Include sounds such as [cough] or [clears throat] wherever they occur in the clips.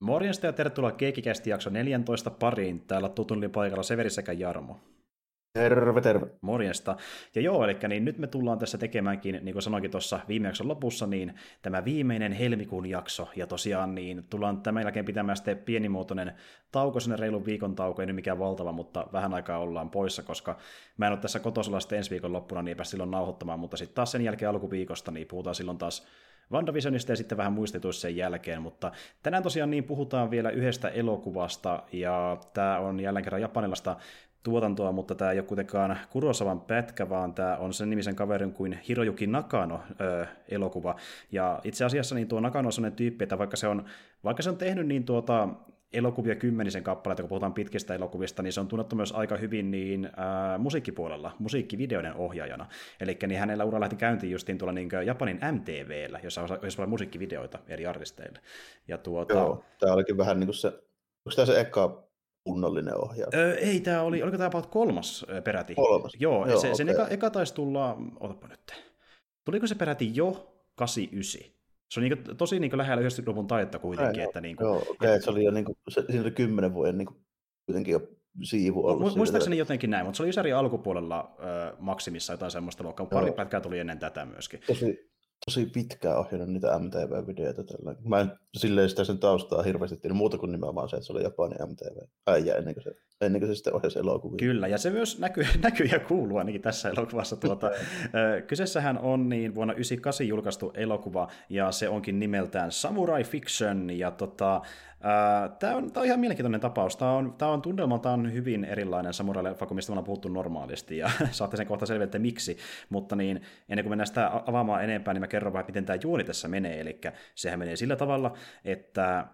Morjesta ja tervetuloa Keikikästi jakso 14 pariin. Täällä tutun paikalla Severi sekä Jarmo. Terve, terve. Morjesta. Ja joo, eli niin nyt me tullaan tässä tekemäänkin, niin kuin sanoinkin tuossa viime jakson lopussa, niin tämä viimeinen helmikuun jakso. Ja tosiaan niin tullaan tämän jälkeen pitämään sitten pienimuotoinen tauko, sinne reilun viikon tauko, ei nyt mikään valtava, mutta vähän aikaa ollaan poissa, koska mä en ole tässä kotosalla sitten ensi viikon loppuna, niin ei silloin nauhoittamaan, mutta sitten taas sen jälkeen alkuviikosta, niin puhutaan silloin taas WandaVisionista ja sitten vähän muistetuissa sen jälkeen, mutta tänään tosiaan niin puhutaan vielä yhdestä elokuvasta, ja tämä on jälleen kerran japanilaista tuotantoa, mutta tämä ei ole kuitenkaan Kurosavan pätkä, vaan tämä on sen nimisen kaverin kuin Hirojuki Nakano öö, elokuva. Ja itse asiassa niin tuo Nakano on sellainen tyyppi, että vaikka se on, vaikka se on tehnyt niin tuota, elokuvia kymmenisen kappaleita, kun puhutaan pitkistä elokuvista, niin se on tunnettu myös aika hyvin niin, ää, musiikkipuolella, musiikkivideoiden ohjaajana. Eli niin hänellä ura lähti käyntiin justiin tuolla niin Japanin MTVllä, jossa olisi musiikkivideoita eri artisteille. Ja tuota... Joo, tämä olikin vähän niin kuin se, onko tämä se eka kunnollinen ohjaus? Öö, ei, tämä oli, oliko tämä about kolmas peräti? Kolmas? Joo, Joo se, okay. sen eka, eka taisi tulla, otapa nyt, tuliko se peräti jo 89? Se on niin tosi niin lähellä 90-luvun taetta kuitenkin. Ai, että niin kuin, joo, okay, et, se oli jo niin kuin, se, siinä oli kymmenen vuoden niin kuin, kuitenkin jo siivu ollut. Muistaakseni siitä. jotenkin näin, mutta se oli Ysärin alkupuolella ö, maksimissa jotain semmoista luokkaa, mutta pari pätkää tuli ennen tätä myöskin. Tosi, tosi pitkään ohjannut niitä MTV-videoita. Tällä. Mä en silleen sitä sen taustaa hirveästi tiedä muuta kuin nimenomaan se, että se oli Japani MTV-äijä ennen kuin se, ennen kuin se sitten ohjasi elokuvia. Kyllä, ja se myös näkyy, [laughs] näkyy ja kuuluu ainakin tässä elokuvassa. Tuota, kyseessähän on niin vuonna 1998 julkaistu elokuva, ja se onkin nimeltään Samurai Fiction, ja tota, Tämä on, tämä on ihan mielenkiintoinen tapaus. Tämä on, tämä on tunnelmaltaan hyvin erilainen samurai-leffa mistä ollaan puhuttu normaalisti, ja [laughs] saatte sen kohta selville, että miksi. Mutta niin, ennen kuin mennään sitä avaamaan enempää, niin mä kerron vähän, miten tämä juoni tässä menee. Eli sehän menee sillä tavalla, että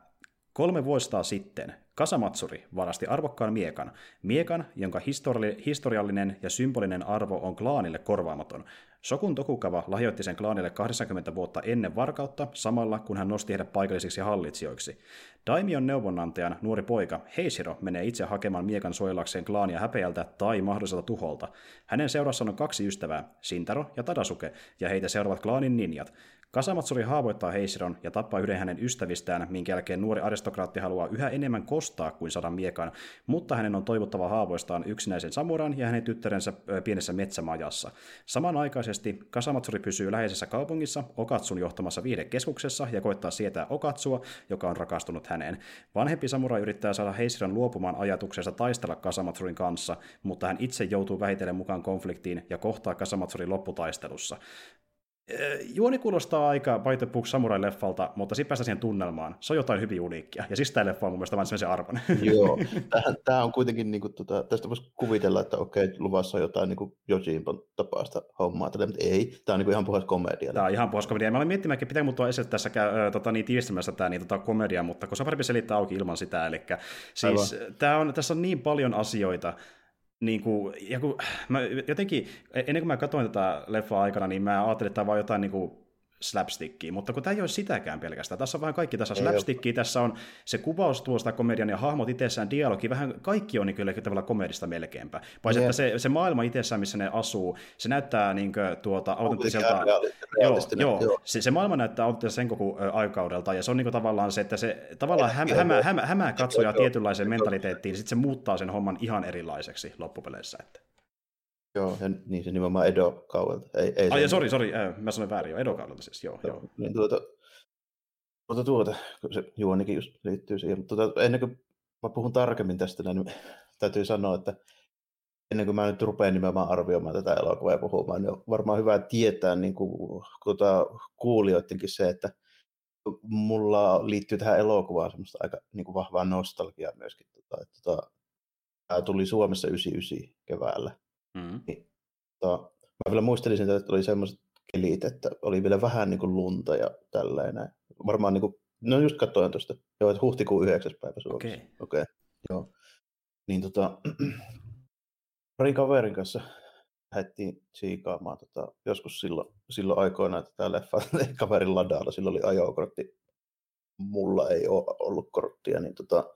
kolme vuosta sitten Kasamatsuri varasti arvokkaan miekan. Miekan, jonka histori- historiallinen ja symbolinen arvo on klaanille korvaamaton. Sokun Tokukawa lahjoitti sen klaanille 80 vuotta ennen varkautta, samalla kun hän nosti heidät paikallisiksi hallitsijoiksi. Daimion neuvonantajan nuori poika Heisiro menee itse hakemaan miekan suojelakseen klaania häpeältä tai mahdolliselta tuholta. Hänen seurassaan on kaksi ystävää, Sintaro ja Tadasuke, ja heitä seuraavat klaanin ninjat. Kasamatsuri haavoittaa Heisiron ja tappaa yhden hänen ystävistään, minkä jälkeen nuori aristokraatti haluaa yhä enemmän kostaa kuin saada miekan, mutta hänen on toivottava haavoistaan yksinäisen samuran ja hänen tyttärensä pienessä metsämajassa. Samanaikaisesti Kasamatsuri pysyy läheisessä kaupungissa Okatsun johtamassa viidekeskuksessa ja koittaa sietää Okatsua, joka on rakastunut häneen. Vanhempi samurai yrittää saada Heisiron luopumaan ajatuksesta taistella Kasamatsurin kanssa, mutta hän itse joutuu vähitellen mukaan konfliktiin ja kohtaa Kasamatsurin lopputaistelussa. Juoni kuulostaa aika By the Book Samurai-leffalta, mutta sitten päästä siihen tunnelmaan. Se on jotain hyvin uniikkia. Ja siis tämä leffa on mun mielestä vain se arvon. [laughs] Joo. Tämä on kuitenkin, niin kuin, tuota, tästä voisi kuvitella, että okei, luvassa on jotain niin Jojimpon tapaista hommaa, tälle, mutta ei. Tämä on niin ihan puhas komedia. Tämä on ihan puhas komedia. Mä olin miettimään, että pitää muuttua esille tässä äh, tota, niin tiivistämässä tämä niin, tota, komedia, mutta kun se on parempi selittää auki ilman sitä. Eli siis, tämä on, tässä on niin paljon asioita, niin kuin, ja kun mä jotenkin, ennen kuin mä katsoin tätä leffaa aikana, niin mä ajattelin, että tämä on vaan jotain niin kuin, slapstickia, mutta kun tämä ei ole sitäkään pelkästään. Tässä on vähän kaikki tässä slapstickia, tässä on se kuvaus tuosta komedian ja hahmot itsessään, dialogi, vähän kaikki on niin kyllä tavallaan komedista melkeinpä. Paitsi että se, se maailma itsessään, missä ne asuu, se näyttää niin kuin, tuota, autenttiselta... Joo, joo, joo. Se, se, maailma näyttää autenttiselta sen koko aikaudelta, ja se on niin kuin, tavallaan se, että se tavallaan hämä, hämää, hämää, hämää katsojaa tietynlaiseen mentaliteettiin, niin sitten se muuttaa sen homman ihan erilaiseksi loppupeleissä. Että. Joo, ja niin se nimenomaan Edo-kaudelta. Ei, ei Ai, sori, sori, äh, mä sanoin väärin jo, Edo-kaudelta siis, joo. joo. Niin tuota, tuota, tuota, se juonikin just liittyy siihen, mutta tuota, ennen kuin mä puhun tarkemmin tästä, niin [laughs] täytyy sanoa, että ennen kuin mä nyt rupean nimenomaan arvioimaan tätä elokuvaa ja puhumaan, niin on varmaan hyvä tietää niin kuin, tuota, kuulijoidenkin se, että mulla liittyy tähän elokuvaan semmoista aika niin kuin vahvaa nostalgiaa myöskin. Tuota, että, tuota, tämä tuli Suomessa 99 keväällä Mm. Niin, to, mä vielä muistelisin, että oli semmoiset kelit, että oli vielä vähän niin kuin lunta ja tällainen. Varmaan niin kuin, no just katsoin tuosta, joo, että huhtikuun 9. päivä Suomessa. Okei. Okay. Okay, joo. Niin tota, [clears throat] parin kaverin kanssa lähdettiin siikaamaan tota, joskus silloin, silloin aikoina, että tämä leffa [laughs] kaverin ladalla, sillä oli ajokortti. Mulla ei ole ollut korttia, niin tota,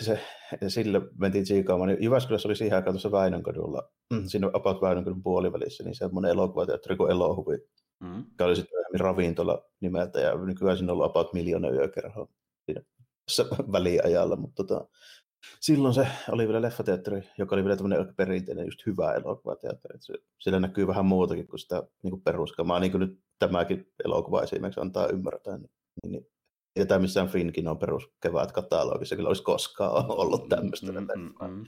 se, sille mentiin tsiikaamaan. Niin Jyväskylässä oli siihen aikaan tuossa Väinönkadulla, mm, siinä About Väinönkadun puolivälissä, niin semmoinen elokuvateatteri kuin Elohuvi, mm. joka oli sitten ravintola nimeltä, ja nykyään siinä on ollut About miljoona yökerhoa siinä tässä [laughs] väliajalla, mutta tota, silloin se oli vielä leffateatteri, joka oli vielä tämmöinen perinteinen just hyvä elokuvateatteri. Se, siellä näkyy vähän muutakin kuin sitä niin peruskamaa, niin kuin nyt tämäkin elokuva esimerkiksi antaa ymmärtää. Niin, niin ei tämä missään Finkin on peruskevät katalogissa kyllä olisi koskaan [laughs] ollut tämmöistä. Mm, mm, mm.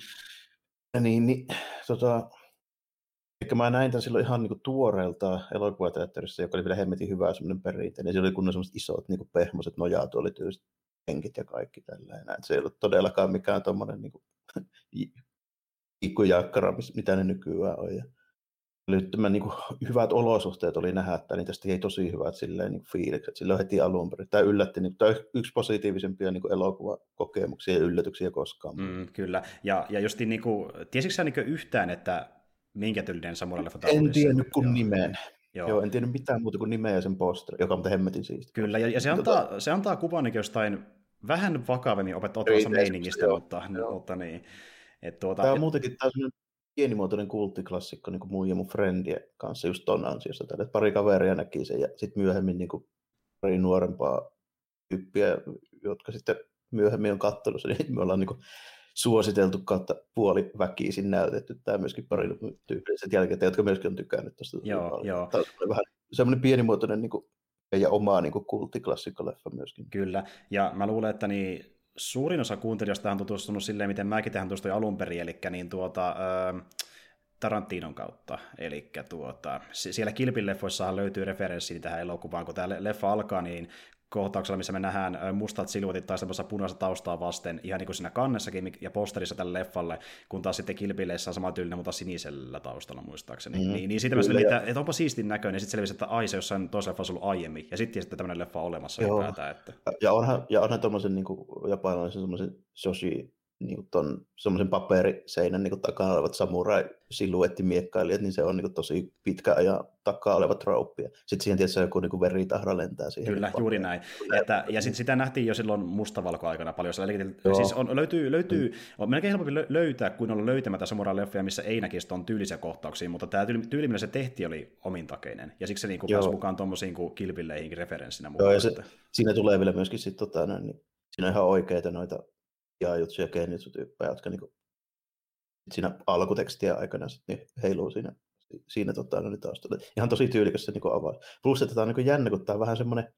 Niin, niin tota, Eli mä näin tämän silloin ihan niin tuoreelta elokuvateatterissa, joka oli vielä hemmetin hyvä semmoinen perinteinen. Siellä oli kunnon semmoiset isot niin pehmoiset nojatuolityyliset penkit ja kaikki tällainen. Se ei ollut todellakaan mikään tuommoinen niin [laughs] ikkujakkara, mitä ne nykyään on. Ja tämä, niin kuin, hyvät olosuhteet oli nähdä, että niin tästä ei tosi hyvät silleen, niin fiilikset silloin heti alun perin. Tämä yllätti, niin, tämä yksi positiivisempia niin elokuvakokemuksia ja yllätyksiä koskaan. Mm, kyllä, ja, ja just niin kuin, tiesitkö niin kuin että minkä tyylinen Samurai leffa En tiennyt kuin nimeen. Joo. Joo, en tiennyt mitään muuta kuin nimeä ja sen posteri, joka on hemmetin siisti. Kyllä, ja, ja se, antaa, tota... se antaa kuvan niin jostain vähän vakavemmin opettavasta meiningistä, mutta, mutta niin. Et tuota, tämä on muutenkin tämä on pienimuotoinen kulttiklassikko niin kuin mun ja mun friendien kanssa just ton ansiosta. Tällä, pari kaveria näki sen ja sitten myöhemmin niin kuin pari nuorempaa tyyppiä, jotka sitten myöhemmin on katsonut sen, [laughs] niin me ollaan niin kuin suositeltu kautta puoli väkisin näytetty. Tämä myöskin pari tyypilliset jälkeen, jotka myöskin on tykännyt tuosta. Joo, joo. Tämä on vähän semmoinen pienimuotoinen niin kuin, ja oma niin kulttiklassikkoleffa myöskin. Kyllä, ja mä luulen, että niin suurin osa kuuntelijoista on tutustunut silleen, miten mäkin tähän tutustuin alun perin, eli niin tuota, äh, Tarantinon kautta. Eli tuota, siellä Kilpin löytyy referenssi tähän elokuvaan, kun tämä leffa alkaa, niin kohtauksella, missä me nähdään mustat siluetit taistelemassa punaista taustaa vasten, ihan niin kuin siinä kannessakin ja posterissa tälle leffalle, kun taas sitten kilpileissä on sama tyylinen, mutta sinisellä taustalla muistaakseni. Mm, niin, niin siitä kyllä, että, että onpa siistin näköinen, ja sitten selvisi, että ai se jossain toisessa leffassa ollut aiemmin, ja sitten sitten tämmöinen leffa on olemassa Joo. ylipäätään. Että... Ja onhan, ja onhan tuommoisen niin japanilaisen semmoisen shoshi niin ton semmoisen paperiseinän niin takana olevat samurai-siluettimiekkailijat, niin se on niin tosi pitkä ja takaa oleva trouppi. Sitten siihen tietysti joku niin veritahra lentää siihen. Kyllä, juuri näin. Että, ja sitten sitä nähtiin jo silloin mustavalkoaikana paljon. Eli, siis on, löytyy, löytyy mm. on melkein helpompi löytää kuin olla löytämättä samurai-leffejä, missä ei näkisi on tyylisiä kohtauksia, mutta tämä tyyli, tyyli, millä se tehti, oli omintakeinen. Ja siksi se niin pääsi mukaan tuommoisiin kuin kilpilleihinkin referenssinä. Joo, ja se, siinä tulee vielä myöskin sitten tota, niin, siinä on ihan oikeita noita jaajutsu ja kenjutsu-tyyppejä, jotka niin kuin, siinä alkutekstiä aikana sitten niin heiluu siinä, siinä tota, no, niin taustalla. Ihan tosi tyylikäs se niin avaus. Plus, että tämä on niin jännä, kun tämä on vähän semmoinen,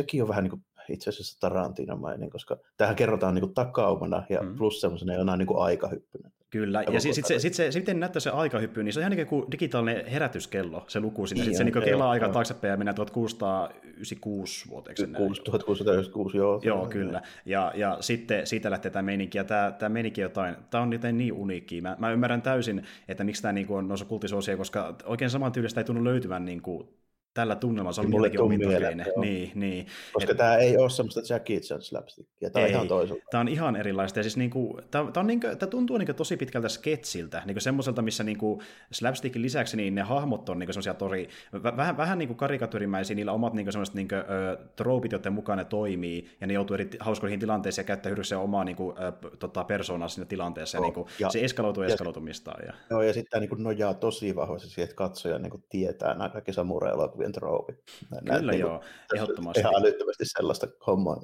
sekin on vähän niin kuin itse asiassa Tarantinomainen, koska tähän kerrotaan niin kuin takaumana ja mm. plus semmoisena jonain niin aikahyppynä. Kyllä, ja, ja sitten sit, sit se, sitten näyttää se aikahyppy, niin se on ihan niin kuin digitaalinen herätyskello, se luku sinne. Sitten se niin kelaa aika taaksepäin ja mennään 1696 vuoteeksi. 1696, joo. Joo, kyllä. Ja, ja sitten siitä lähtee tämä meininki, ja tämä, tämä meininki jotain, tämä on jotain niin uniikki. Mä, mä ymmärrän täysin, että miksi tämä niin on noussut kulttisoosia, koska oikein saman tyylistä ei tunnu löytyvän niin kuin tällä tunnelmalla se on mullakin omintakeinen. Niin, niin. Koska Et, tämä ei ole semmoista Jackie Chan slapstickia, tämä on ihan toisaalta. Tämä on ihan erilaista, ja siis niinku, tämä, tämä, on niinku, tämä tuntuu niinku tosi pitkältä sketsiltä, niinku semmoiselta, missä niinku slapstickin lisäksi niin ne hahmot on niinku semmoisia tori, vähän, vähän niinku karikatyrimäisiä, niillä omat niinku semmoiset niinku, ö, troopit, joiden mukaan ne toimii, ja ne joutuu eri hauskoihin tilanteisiin ja käyttää hyödykseen omaa niinku, ö, tota, persoonaa siinä tilanteessa, ja, niinku, ja se eskaloituu ja, eskaloitumistaan. Ja... Joo, ja sitten tämä niinku nojaa tosi vahvasti siihen, että katsoja niinku tietää nämä kaikki samurai uuden troopi. Kyllä Näin, joo, niin ehdottomasti. Ihan älyttömästi sellaista hommaa.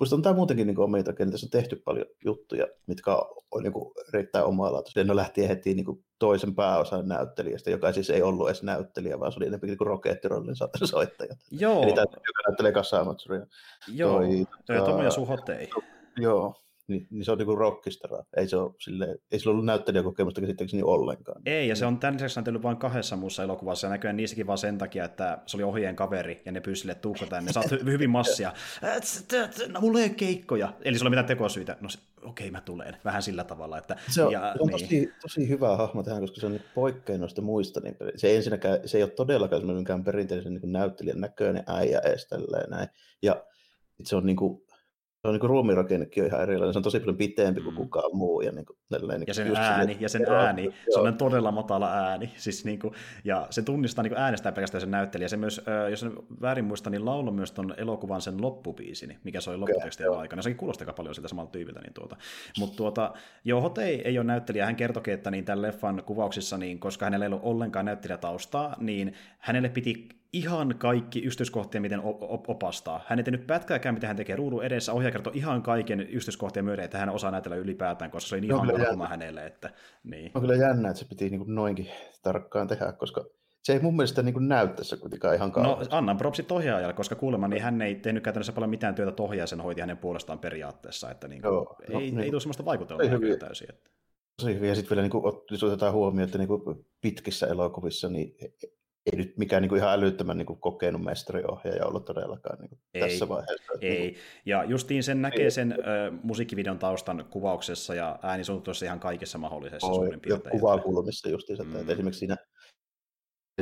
Minusta on tämä muutenkin niin omia takia, tässä on tehty paljon juttuja, mitkä on niin kuin, erittäin omalaatuisia. Ne lähti heti niin kuin, toisen pääosan näyttelijästä, joka siis ei ollut edes näyttelijä, vaan se oli enemmänkin niin rokettirollin [laughs] soittaja. Joo. Eli tämä, joka näyttelee Kassamatsuria. Joo, toi, toi, Tomo ja Suhotei. Joo, niin, niin se on niin rockistara. Ei, se ole, sille, ei sillä ollut näyttelijäkokemusta käsittääkseni ollenkaan. Ei, ja se on tämän lisäksi näytellyt vain kahdessa muussa elokuvassa, ja näköjään niissäkin vaan sen takia, että se oli ohjeen kaveri, ja ne pyysi sille tuukko tänne. Sä oot hyvin massia. [laughs] No, mulla ei keikkoja. Eli sulla ei mitään tekosyitä. No okei, mä tulen. Vähän sillä tavalla. Että, se on, ja, on niin. tosi, tosi hyvä hahmo tähän, koska se on poikkein noista muista. Niin se, ei ensinnäkään, se ei ole todellakaan perinteisen niin näyttelijän näköinen äijä edes näin. Ja se on niin kuin, on niin ruumirakennekin on ihan erilainen, se on tosi paljon pitempi kuin mm. kukaan muu. Ja, niin kuin, tälleen, niin ja sen ääni, sinne, ja sen joo, ääni, joo. se on todella matala ääni, [laughs] siis niin kuin, ja se tunnistaa niin äänestä pelkästään sen näyttelijä. Se myös, jos en väärin muista, niin lauloi myös ton elokuvan sen loppubiisini, mikä soi lopputekstien okay, aikana. Sekin kuulosti aika paljon siltä samalta tyypiltä. Niin tuota. Mutta tuota, joo, Hotei ei ole näyttelijä. Hän kertoi, että niin tämän leffan kuvauksissa, niin, koska hänellä ei ollut ollenkaan näyttelijätaustaa, niin hänelle piti ihan kaikki yksityiskohtia, miten opastaa. Hän ei tehnyt pätkääkään, mitä hän tekee ruudun edessä. Ohjaaja kertoo ihan kaiken yksityiskohtia myöden, että hän osaa näytellä ylipäätään, koska se oli niin no, hankala hänelle. Että, niin. On kyllä jännä, että se piti niin kuin noinkin tarkkaan tehdä, koska se ei mun mielestä niin näy tässä kuitenkaan ihan kauheasti. No annan propsit ohjaajalle, koska kuulemma niin hän ei tehnyt käytännössä paljon mitään työtä tohjaisen hoiti hänen puolestaan periaatteessä, että niin kuin, Joo, no, ei, niin, ei tule sellaista vaikutelmaa täysin. Että. Tosi hyvin, ja sitten vielä niin kuin, jos otetaan huomioon, että niin kuin pitkissä elokuvissa niin ei nyt mikään niin kuin ihan älyttömän niin kuin kokenut mestariohjaaja ollut todellakaan niin kuin ei, tässä vaiheessa. Ei, niin kuin... ja justiin sen näkee ei. sen ö, musiikkivideon taustan kuvauksessa ja äänisuunnittelussa ihan kaikessa mahdollisessa oh, suurin piirtein. kuvakulmissa justiin, että, mm. että esimerkiksi siinä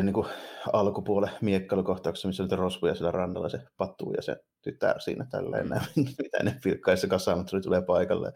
niin kuin alkupuolen miekkailukohtauksessa, missä oli rosvoja siellä rannalla, se pattuu ja se tytär siinä tälleen, mm. [laughs] mitä ne pilkkaissa kasaamat tulee paikalle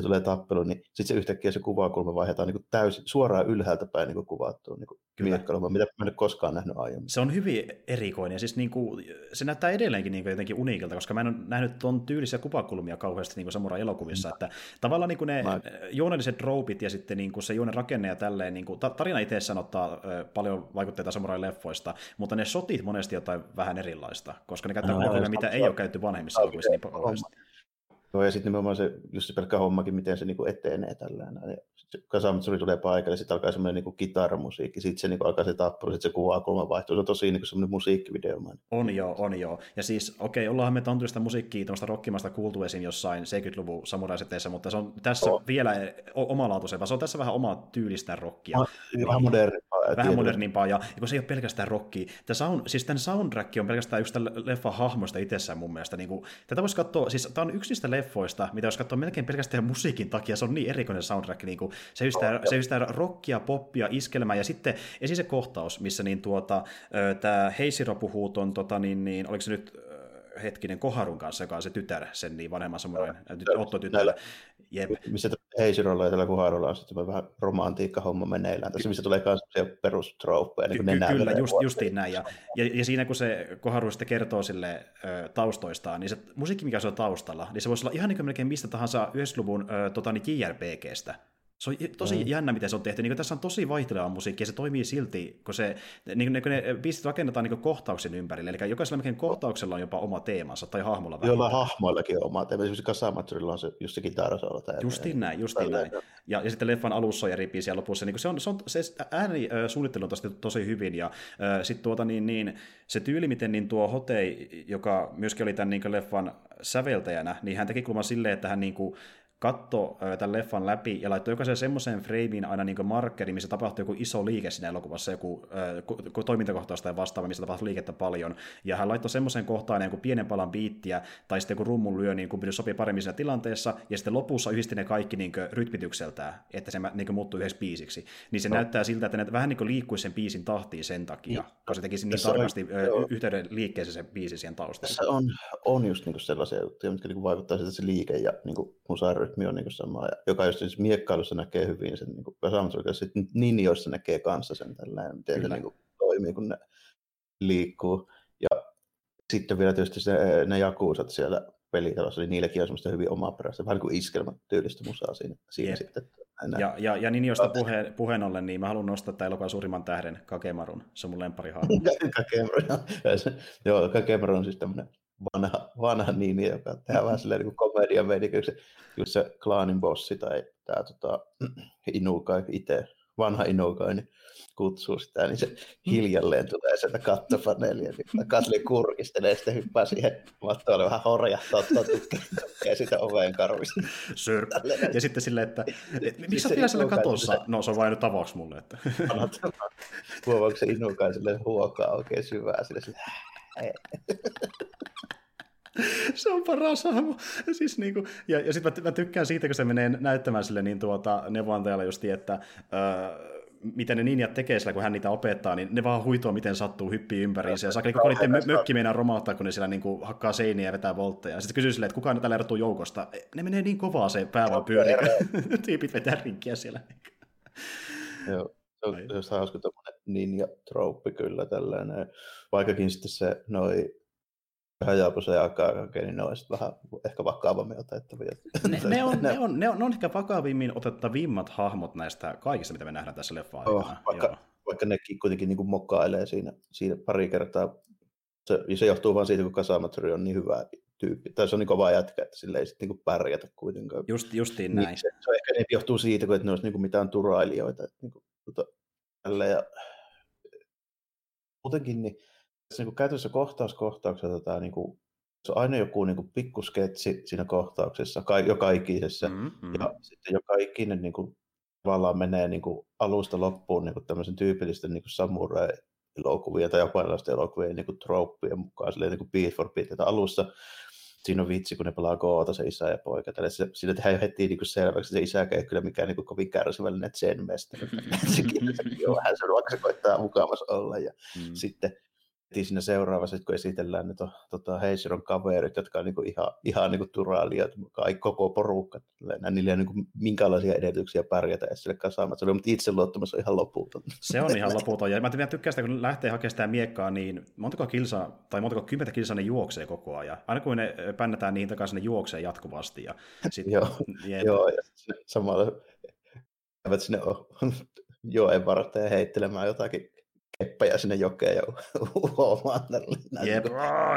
se tulee tappelu, niin sitten se yhtäkkiä se kuvakulma vaihdetaan niin täysin suoraan ylhäältä päin niin kuvattuun niin miekkailua, mitä mä en ole koskaan nähnyt aiemmin. Se on hyvin erikoinen, ja siis niin kuin, se näyttää edelleenkin niin kuin jotenkin uniikilta, koska mä en ole nähnyt tuon tyylisiä kuvakulmia kauheasti niin kuin samurai-elokuvissa, mm. että tavallaan niin kuin ne mä... juonelliset roupit ja sitten niin kuin se juonen rakenne ja tälleen, niin kuin, tarina itse ottaa paljon vaikutteita samurai-leffoista, mutta ne shotit monesti jotain vähän erilaista, koska ne käyttää no, kuvakulmia, mitä ei ole käytetty vanhemmissa elokuvissa niin paljon. Joo, ja sitten nimenomaan se, just se pelkkä hommakin, miten se niinku etenee tällään. Ja Kasamatsuri tulee paikalle, sitten alkaa semmoinen niinku kitaramusiikki, sitten se niinku alkaa se tappelu, sitten se kuvakulma vaihtuu. Se on tosi niinku semmoinen musiikkivideo. On joo, on joo. Ja siis, okei, okay, ollaan me tontuista musiikkia, tuommoista rockimasta kuultu esiin jossain 70-luvun samuraiseteessä, mutta se on tässä oh. vielä omalaatuisempaa. Se on tässä vähän oma tyylistä rockia. Ah, vähän modernimpaa. Vähän modernimpaa, ja, ja kun se ei ole pelkästään rockia. Tämä sound, siis tämän soundtrack on pelkästään yksi leffan hahmoista itsessään mun mielestä. Niin kuin, tätä voisi katsoa, siis tämä on yksi niistä leffoista, mitä jos katsoo melkein pelkästään musiikin takia, se on niin erikoinen soundtrack, niin kuin, se yhdistää, oh, se yhdistää rockia, poppia, iskelmää, ja sitten esiin se kohtaus, missä niin tuota, tämä Heisiro puhuu ton, tota, niin, niin, oliko se nyt hetkinen Koharun kanssa, joka on se tytär, sen niin vanhemman samurain Otto-tytär. Jep. Missä Heisirolla ja tällä Kuharolla on sitten vähän romantiikka-homma meneillään. Tässä missä tulee myös perustrooppeja. Niin Ky- kyllä, just, justiin näin. Ja, ja, ja, siinä kun se Koharu sitten kertoo sille ö, taustoistaan, niin se musiikki, mikä se on taustalla, niin se voisi olla ihan niin kuin melkein mistä tahansa 90-luvun ö, tota, niin JRPGstä. Se on tosi mm. jännä, miten se on tehty. Niin tässä on tosi vaihteleva musiikki, ja se toimii silti, kun, se, niin kun ne biisit rakennetaan niin kohtauksen ympärille. Eli jokaisella melkein kohtauksella on jopa oma teemansa, tai hahmolla vähän. Joilla hahmoillakin on oma teema. Esimerkiksi Kasamaturilla on se just se kitarasoolo. Justiin näin, justiin näin. Ja, ja sitten leffan alussa on eri biisiä lopussa. Niin se, on, se, on, se ääni suunnittelu on tosi, tosi hyvin, ja sitten tuota, niin, niin, se tyyli, miten niin tuo Hotei, joka myöskin oli tämän niin leffan säveltäjänä, niin hän teki kulman silleen, että hän niin kuin, katto tämän leffan läpi ja laittoi jokaisen semmoiseen frameen aina niin markkeri, missä tapahtui joku iso liike siinä elokuvassa, joku äh, toimintakohtaus tai vastaava, missä tapahtui liikettä paljon. Ja hän laittoi semmoisen kohtaan joku pienen palan biittiä tai sitten joku rummun lyö, niin kuin sopii paremmin siinä tilanteessa, ja sitten lopussa yhdisti ne kaikki niin rytmitykseltään, että se niin muuttui yhdessä biisiksi. Niin se no. näyttää siltä, että ne vähän niin liikkuisi sen biisin tahtiin sen takia, niin. koska se tekisi niin tarkasti on, yhteyden liikkeeseen se biisi siihen taustalla. Tässä on, on just niin sellaisia juttuja, mitkä niin vaikuttaa siltä se liike ja niin musarytmi rytmi on niin sama, ja joka just siis miekkailussa näkee hyvin sen, niin kuin, sitten ninjoissa näkee kanssa sen tällainen, miten Kyllä. se niin kuin, toimii, kun ne liikkuu. Ja sitten vielä tietysti se, ne jakuusat siellä pelitalossa, niin niilläkin on semmoista hyvin omaperäistä, vähän niin kuin iskelmätyylistä musaa siinä, siinä sitten. Ja, ja, ja Ninjosta puheen, puheen ollen, niin mä haluan nostaa tämän elokuvan suurimman tähden, Kakemarun. Se on mun lempparihahmo. [laughs] Kakemaru, joo. Kakemaru on siis tämmöinen vanha, vanha nimi, joka tehdään vähän silleen niin komedian meininki, just se klaanin bossi tai tämä tota, [clears throat] Inukai itse, vanha Inukai, niin kutsuu sitä, niin se hiljalleen tulee sieltä kattopaneelia, niin Kasli kurkistelee, sitten hyppää siihen mattoille vähän horjahtaa, ottaa tukkeen sitä oveen karvista. Sir. [laughs] Ja sitten silleen, että miksi sä vielä siellä katossa? No se on vain nyt tavaksi mulle. Että. Huomaako se Inukai silleen huokaa oikein syvää, [laughs] [laughs] se on paras hahmo. Siis niinku, ja, ja sitten mä, mä, tykkään siitä, kun se menee näyttämään sille niin tuota, neuvontajalle justi, että öö, miten ne ninjat tekee sillä, kun hän niitä opettaa, niin ne vaan huitoa, miten sattuu, hyppii ympäriinsä. Ja sakeli koko niiden mökki meinaa romauttaa, kun ne siellä niin kuin, hakkaa seiniä ja vetää voltteja. Sitten kysyy silleen, että kukaan tällä erotuu joukosta. Ne menee niin kovaa se pää vaan pyörii, [laughs] tyypit vetää rinkkiä siellä. [laughs] Joo, se on hauska ninja-trouppi kyllä tällainen. Vaikkakin sitten se noi Hajabusa ja Akagake, niin ne olisivat vähän ehkä vakavammin otettavia. Ne, ne, [laughs] on, ne, on, ne, on, ne on ehkä vakavimmin otettavimmat hahmot näistä kaikista, mitä me nähdään tässä leffan oh, vaikka, vaikka nekin kuitenkin niin kuin mokailee siinä, siinä pari kertaa. Se, se johtuu vain siitä, kun Kasamatsuri on niin hyvä tyyppi. Tai se on niin kova jätkä, että sille ei sitten niin pärjätä kuitenkaan. Just, justiin niin näin. Se, se ehkä ne johtuu siitä, kun että ne olisi niin kuin mitään turailijoita. Että, niin kuin, tota, ja muutenkin niin, tässä niin kuin käytännössä kohtaus kohtauksessa tota, niin kuin, se on aina joku niin kuin, pikkusketsi siinä kohtauksessa, ka- joka ikisessä. Mm-hmm. Ja sitten joka ikinen niin kuin, tavallaan menee niin kuin, alusta loppuun niin kuin, tämmöisen tyypillisten niin kuin samurai elokuvia tai japanilaisten elokuvien niin troppujen mukaan, silleen niin kuin beat for beat, että alussa siinä on vitsi, kun ne pelaa koota se isä ja poika. Tälle se, siinä tehdään heti niin kuin selväksi, että se isä ei kyllä mikään niin kuin kovin kärsivällinen sen mestari. sekin, on vähän se ruoka, se koittaa mukavassa olla. Ja mm. sitten heti siinä seuraavassa, kun esitellään ne to, tota, Heisiron kaverit, jotka on niinku ihan, ihan niinku turaalia, koko porukka, niillä ei ole niinku minkäänlaisia edellytyksiä pärjätä edes sille kasaamaan, se oli, mutta itse luottamus on ihan loputon. Se on ihan loputon, ja mä tykkään sitä, kun lähtee hakemaan sitä miekkaa, niin montako kilsaa, tai montako kymmentä kilsaa ne juoksee koko ajan. Aina kun ne pännätään niihin takaisin, ne juoksee jatkuvasti. Ja sit, joo, joo, ja samalla käyvät sinne [laughs] joen varten heittelemään jotakin keppejä sinne jokeen ja [laughs] uhoamaan. Jep,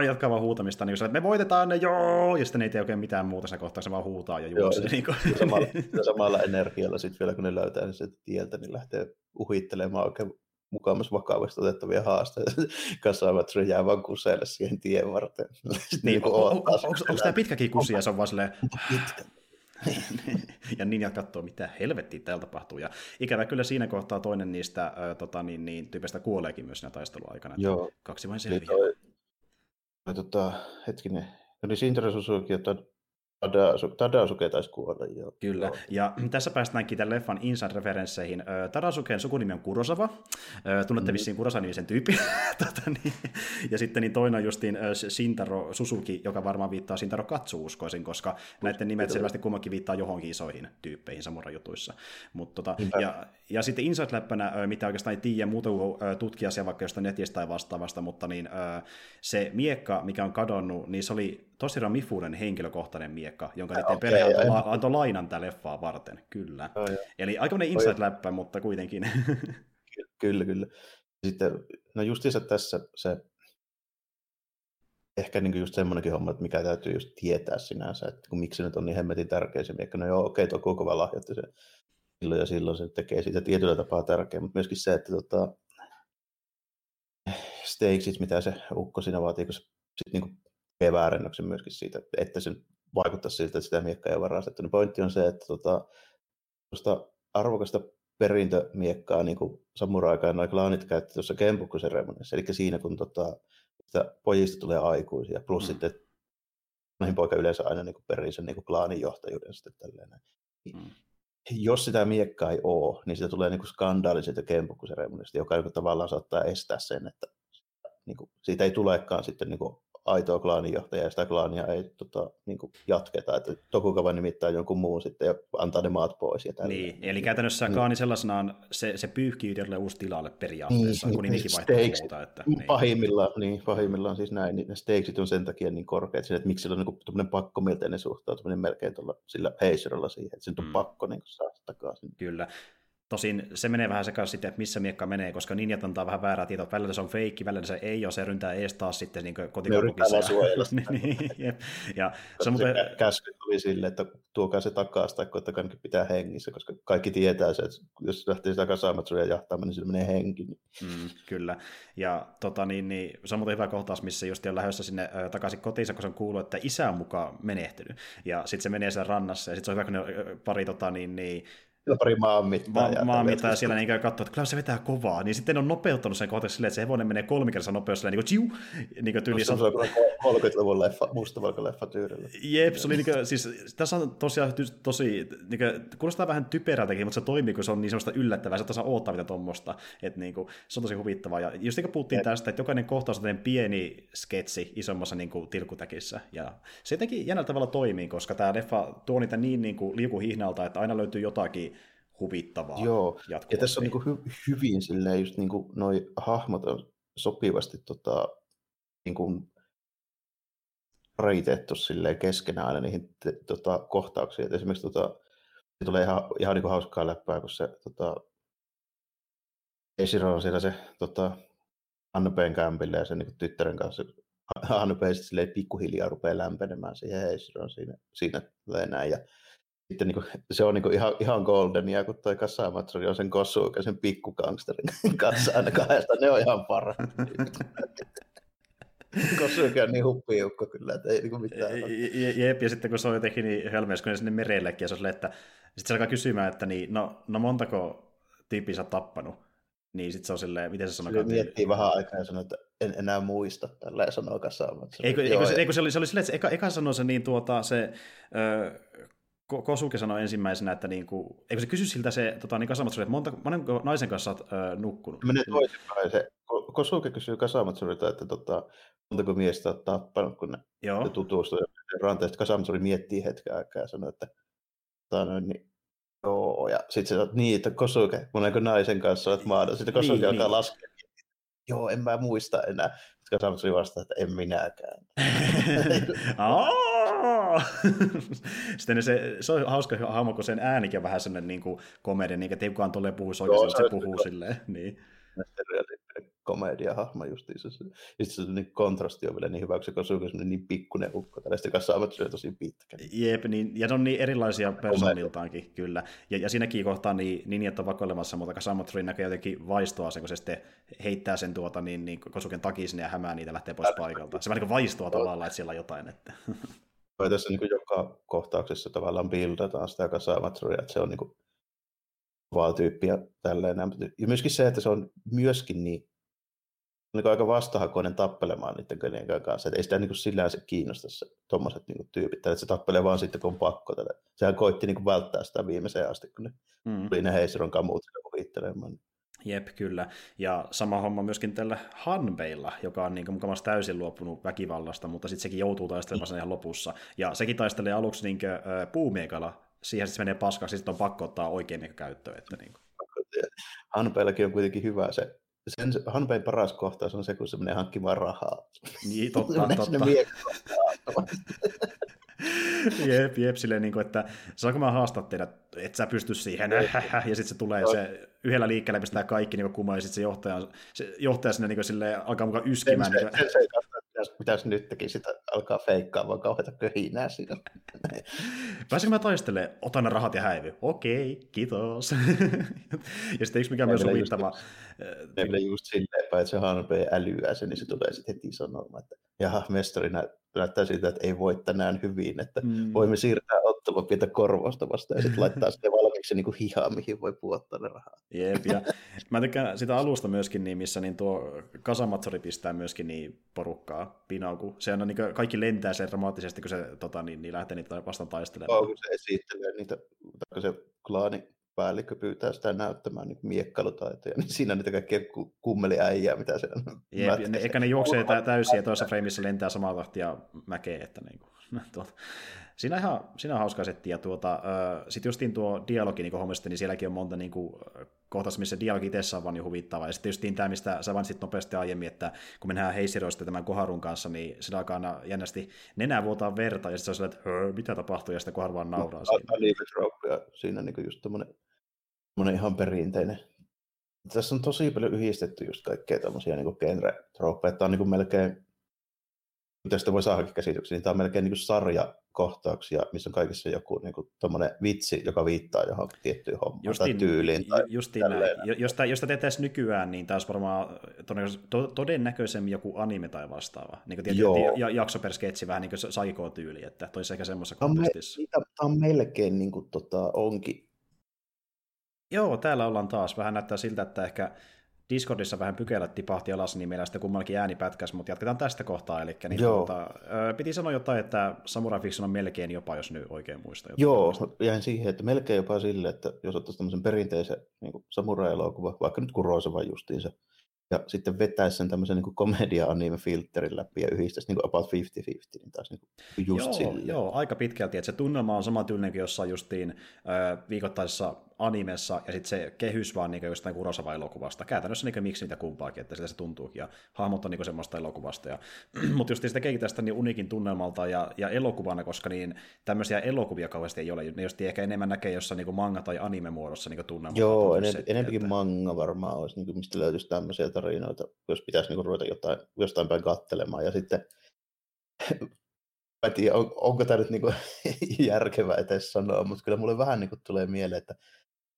jatkaa vaan huutamista, niin että me voitetaan ne, joo, ja sitten ne ei tee oikein mitään muuta siinä kohtaa, se vaan huutaa ja juoksee. Joo, niin ja samalla, samalla energialla sitten vielä, kun ne löytää sen tieltä, niin lähtee uhittelemaan oikein mukamas vakavasti otettavia haasteita. [laughs] Kasaavat se jää vaan kuseelle siihen tien varten. [laughs] niin, on, on, on, onko tämä pitkäkin kusi ja se on vaan silleen... Pitkä ja Ninja katsoo, mitä helvettiä täällä tapahtuu. Ja ikävä kyllä siinä kohtaa toinen niistä äh, tota, niin, niin, tyypeistä kuoleekin myös siinä taisteluaikana. Joo. Kaksi vain selviää. Toi, toi, tota, hetkinen. Shinjiro Suzuki, että Tadasuke taisi kuolla, joo. Kyllä, ja tässä päästäänkin tämän leffan inside-referensseihin. Tadasuken sukunimi on Kurosawa, tunnette mm. vissiin Kurosa-nimisen tyyppi. [laughs] tota, niin. Ja sitten niin toinen on justiin Shintaro Suzuki, joka varmaan viittaa Shintaro Katsu uskoisin, koska näiden nimet selvästi kummankin viittaa johonkin isoihin tyyppeihin samurajutuissa. Mut, tota, ja, ja sitten inside-läppänä, mitä oikeastaan ei tiedä muuta kuin tutkia se vaikka jostain netistä tai vastaavasta, mutta niin, se miekka, mikä on kadonnut, niin se oli Toshiro Mifunen henkilökohtainen miekka, jonka ja, okay, perhe antoi, la- antoi lainan tätä leffaa varten, kyllä. Oh, Eli aikamoinen inside-läppä, mutta kuitenkin. [laughs] kyllä, kyllä. Sitten, no justiinsa tässä se ehkä niin just semmoinenkin homma, että mikä täytyy just tietää sinänsä, että kun miksi se nyt on niin hemmetin tärkeä se miekka. No joo, okei, okay, tuo koko lahja, että se silloin ja silloin se tekee siitä tietyllä tapaa tärkeä, mutta myöskin se, että tota, stakesit, mitä se ukko siinä vaatii, kun se sit niinku tekee väärennöksen myöskin siitä, että se vaikuttaa siltä, että sitä miekkaa ei ole varastettu. Niin pointti on se, että tota, arvokasta perintömiekkaa, niin kuin samurai-aikaan noin klaanit käytti tuossa kempukkuseremoniassa, eli siinä kun tota, sitä pojista tulee aikuisia, plus mm. sitten noihin poika yleensä aina niin kuin perii sen niin kuin klaanin johtajuuden sitten tälleen. Mm. Jos sitä miekkaa ei ole, niin sitä tulee niin kuin skandaali siitä kempukkuseremoniasta, joka niin tavallaan saattaa estää sen, että niin kuin, siitä ei tulekaan sitten niin kuin aitoa klaaninjohtajaa ja sitä klaania ei tota, niin kuin jatketa. Että Tokugawa nimittää jonkun muun sitten ja antaa ne maat pois. Ja niin, eli käytännössä niin. klaani sellaisenaan se, se pyyhkii yhdelle uusi tilalle periaatteessa, niin, kun nimikin vaihtaa muuta. Että, niin. Pahimmillaan, niin, pahimmillaan siis näin, niin ne stakeisit on sen takia niin korkeat, että miksi sillä on niin pakkomielteinen suhtautuminen melkein tuolla, sillä heiseralla siihen, että sen on mm. pakko niin saada takaisin. Kyllä. Tosin se menee vähän sekaisin sitten, että missä miekka menee, koska ninjat antaa vähän väärää tietoa. Välillä se on feikki, välillä se ei ole, se ryntää ees taas sitten niin kotikaupunkissa. [laughs] niin, niin, jep. ja se, muuten... käsky tuli sille, että tuokaa se takaisin tai koittakaa pitää hengissä, koska kaikki tietää se, että jos lähtee sitä kasaamatsuja jahtaamaan, niin sillä menee henki. Niin. Mm, kyllä. Ja tota, niin, niin, se on muuten hyvä kohtaus, missä just on lähdössä sinne äh, takaisin kotiinsa, kun se on kuullut, että isä on mukaan menehtynyt. Ja sitten se menee siellä rannassa, ja sitten se on hyvä, kun ne pari tota, niin, niin, pari maanmittaa. Ma- maanmittaa ja siellä niin katsoo, että kyllä se vetää kovaa. Niin sitten on nopeuttanut sen kohtaksi silleen, että se hevonen menee kolme kertaa nopeus niin kuin tsiu, niin kuin tyyli. Se on 30-luvun leffa, mustavalko-leffa tyylillä. Jep, se oli niin kuin, siis tässä on tosiaan tosi, niin kuin, kuulostaa vähän typerältäkin, mutta se toimii, kun se on niin semmoista yllättävää, se tasa odottaa mitä tuommoista, että niin kuin, se on tosi huvittavaa. Ja just niin kuin puhuttiin Jep. tästä, että jokainen kohtaus on pieni sketsi isommassa niin kuin, tilkutäkissä, ja se jotenkin jännällä tavalla toimii, koska tämä leffa tuo niitä niin, niin kuin, liukuhihnalta, että aina löytyy jotakin huvittavaa. Joo, ja tässä on niin kuin hy- hyvin silleen just niin kuin noi hahmot on sopivasti tota, niin kuin raitettu silleen keskenään aina niihin te, tota, kohtauksiin. Et esimerkiksi tota, se tulee ihan, ihan niin kuin hauskaa läppää, kun se tota, Esiro on siellä se tota, Annupeen kämpille ja sen niin tyttären kanssa Annupeen sitten pikkuhiljaa rupeaa lämpenemään siihen Heisiroon siinä, siinä näin. Ja sitten niin kuin, se on niin kuin ihan, ihan goldenia, kun toi Kasamatsuri on sen Kosuuka, sen pikkukangsterin [laughs] kanssa aina kahdesta. Ne on ihan parhaat. [laughs] Kosuuka on niin huppiukko kyllä, että ei niin mitään. Jep, ja sitten kun se on jotenkin niin hölmeys, kun sinne merellekin, ja se on silleen, että sitten se alkaa kysymään, että niin, no, no montako tyyppiä sä oot tappanut? Niin sitten se on silleen, miten se sanoo? Se miettii vähän aikaa ja sanoo, että en enää muista, tällä sanoo Kasamatsuri. Eikö, eikö, se, eikö se, oli, se oli silleen, että se eka, eka sanoi se niin tuota, se, ö, Kosuke sanoi ensimmäisenä, että niinku, eikö se kysy siltä se tota, niin Kasamatsuri, että monta, monenko naisen kanssa olet ö, nukkunut? Menee toisinpäin. Se, Kosuke kysyy Kasamatsurilta, että tota, montako miestä olet tappanut, kun ne Joo. tutustuu ranteen. Sitten Kasamatsuri miettii hetken aikaa ja sanoo, että tota, niin, joo. Ja sitten se niin, että Kosuke, monenko naisen kanssa olet maada. Sitten Kosuke niin, alkaa niin. laskea. Joo, en mä muista enää. Sitten Kasamatsuri vastaa, että en minäkään. [laughs] [laughs] [laughs] Sitten se, se on hauska hahmo, kun sen äänikin on vähän sellainen niin kuin komedia, niin että ei kukaan tolleen puhuisi oikeasti, se, se puhuu silleen. [laughs] Niin. komediahahmo justiinsa. Ja sitten se niin kontrasti on vielä niin hyvä, kun se on niin pikkuinen ukko. Tällaista kanssa saavat syö tosi pitkä. Jep, niin, ja ne on niin erilaisia persooniltaankin, kyllä. Ja, ja siinäkin kohtaa niin, niin, niin on vakoilemassa, mutta Kasamatri näkee jotenkin vaistoa sen, kun se sitten heittää sen tuota, niin, niin Kosuken takia sinne ja hämää niitä lähtee pois paikalta. Se vähän niin vaistoa tavallaan, että siellä on jotain. Että. [laughs] Vai tässä niin joka kohtauksessa tavallaan buildataan sitä kasamatsuria, että se on niin kovaa tyyppiä tälleen. Ja myöskin se, että se on myöskin niin, niin aika vastahakoinen tappelemaan niiden kenenkään kanssa. Että ei sitä niin sillä se kiinnosta se tuommoiset niin tyypit. Että se tappelee vaan sitten, kun on pakko. Tälle. Sehän koitti niin välttää sitä viimeiseen asti, kun ne mm. tuli ne Heisiron kamut huvittelemaan. Jep, kyllä. Ja sama homma myöskin tällä Hanbeilla, joka on niin mukavasti täysin luopunut väkivallasta, mutta sitten sekin joutuu taistelemaan sen ihan lopussa. Ja sekin taistelee aluksi niin kuin, äh, puumiekalla, siihen sitten menee paskaksi, sitten on pakko ottaa oikein miekka käyttöön. Että niin. Hanbeillakin on kuitenkin hyvä se, sen, Hanbein paras kohtaus on se, kun se menee hankkimaan rahaa. Niin, totta, [laughs] totta. [laughs] [laughs] jep, jep, silleen, niin kuin, että saanko mä haastaa teidät, että sä pysty siihen, [laughs] ja sitten se tulee se yhdellä liikkeellä pistää kaikki niin kumoon, ja sitten se johtaja, se johtaja sinne niin kuin, silleen, alkaa mukaan yskimään. Sen, niin se, se, pitäisi, pitäisi nyt teki sitä alkaa feikkaa, vaan kauheita köhinää siinä. [laughs] Pääsenkö mä taistelemaan? Otan ne rahat ja häivy. Okei, kiitos. ja sitten yksi mikä myös huvittava. Meillä just silleen, että se hanpee älyää sen, niin se tulee sitten heti sanomaan, että jaha, mestari näyttää siltä, että ei voi tänään hyvin, että mm. voimme siirtää ottelua pientä korvausta vastaan ja sitten laittaa sitten valmiiksi niin kuin hihaa, mihin voi puottaa ne rahaa. Jep, ja mä tykkään sitä alusta myöskin, niin missä niin tuo Kasamatsori pistää myöskin niin porukkaa pinoon, kun se on niin kuin, kaikki lentää sen dramaattisesti, kun se tota, niin, niin lähtee niitä vastaan taistelemaan. Oh, kun se esittelee niitä, se klaani päällikkö pyytää sitä näyttämään niin miekkailutaitoja, niin siinä on niitä kaikkia kummeliäijää, mitä se on. Jep, ne, eikä ne juoksee täysin ja toisessa freimissä lentää samaa tahtia mäkeä, että niin kuin, [laughs] tuota, siinä, on ihan, siinä on hauska setti, ja tuota, sitten justiin tuo dialogi, niin kuin niin sielläkin on monta niin kuin, kohtaista, missä dialogi itse on vaan niin huvittava, ja sitten justiin tämä, mistä sä mainitsit nopeasti aiemmin, että kun mennään Heisiroista tämän Koharun kanssa, niin sillä alkaa aina jännästi nenää vuotaa verta, ja sitten se on silleen, että mitä tapahtuu, ja sitten Kohar vaan nauraa no, siinä. siinä niin just tämmöinen ihan perinteinen tässä on tosi paljon yhdistetty just kaikkea tämmöisiä niin genre-trooppeja. Tämä on niin melkein tästä voi saada käsityksen, niin tämä on melkein niin sarjakohtauksia, missä on kaikissa joku niin kuin, vitsi, joka viittaa johonkin tiettyyn hommaan justiin, tai tyyliin. Tai justiin näin. Jos, tämä, jos tämä tehtäisiin nykyään, niin tämä olisi varmaan todennäköisemmin joku anime tai vastaava. Niin kuin tietysti, ja, jakso per sketsi, vähän niin kuin saikoo-tyyli, että toisi ehkä semmoisessa kontekstissa. Tämä on melkein niin kuin, tota, onkin. Joo, täällä ollaan taas. Vähän näyttää siltä, että ehkä Discordissa vähän pykälät tipahti alas, niin meillä sitten kummallakin ääni pätkäs, mutta jatketaan tästä kohtaa. Eli niin tuota, piti sanoa jotain, että Samurai Fiction on melkein jopa, jos nyt oikein muista. Joo, jäin siihen, että melkein jopa sille, että jos ottaisiin tämmöisen perinteisen niin samurai-elokuva, vaikka nyt Kurosava justiinsa, ja sitten vetäisi sen tämmöisen niin komedia-anime-filterin läpi ja yhdistäisi niin about 50-50, niin taas niin just joo, sille. Joo, aika pitkälti, että se tunnelma on sama tyylinen kuin jossain justiin äh, viikoittaisessa animessa, ja sitten se kehys vaan niin jostain Kurosawa-elokuvasta. Käytännössä niin miksi niitä kumpaakin, että sitä se tuntuukin, ja hahmot on niin semmoista elokuvasta. Ja, [clears throat] mutta just sitä teki tästä niin unikin tunnelmalta ja, ja elokuvana, koska niin tämmöisiä elokuvia kauheasti ei ole. Ne just ehkä enemmän näkee jossain niin manga- tai anime-muodossa niin tunnelmalta. Joo, enem, enempikin että... manga varmaan olisi, niin kuin, mistä löytyisi tämmöisiä tarinoita, jos pitäisi niin kuin, ruveta jotain, jostain päin katselemaan. Ja sitten [laughs] en tiedä, on, onko tämä nyt niinku [laughs] järkevä edes sanoa, mutta kyllä mulle vähän niinku tulee mieleen, että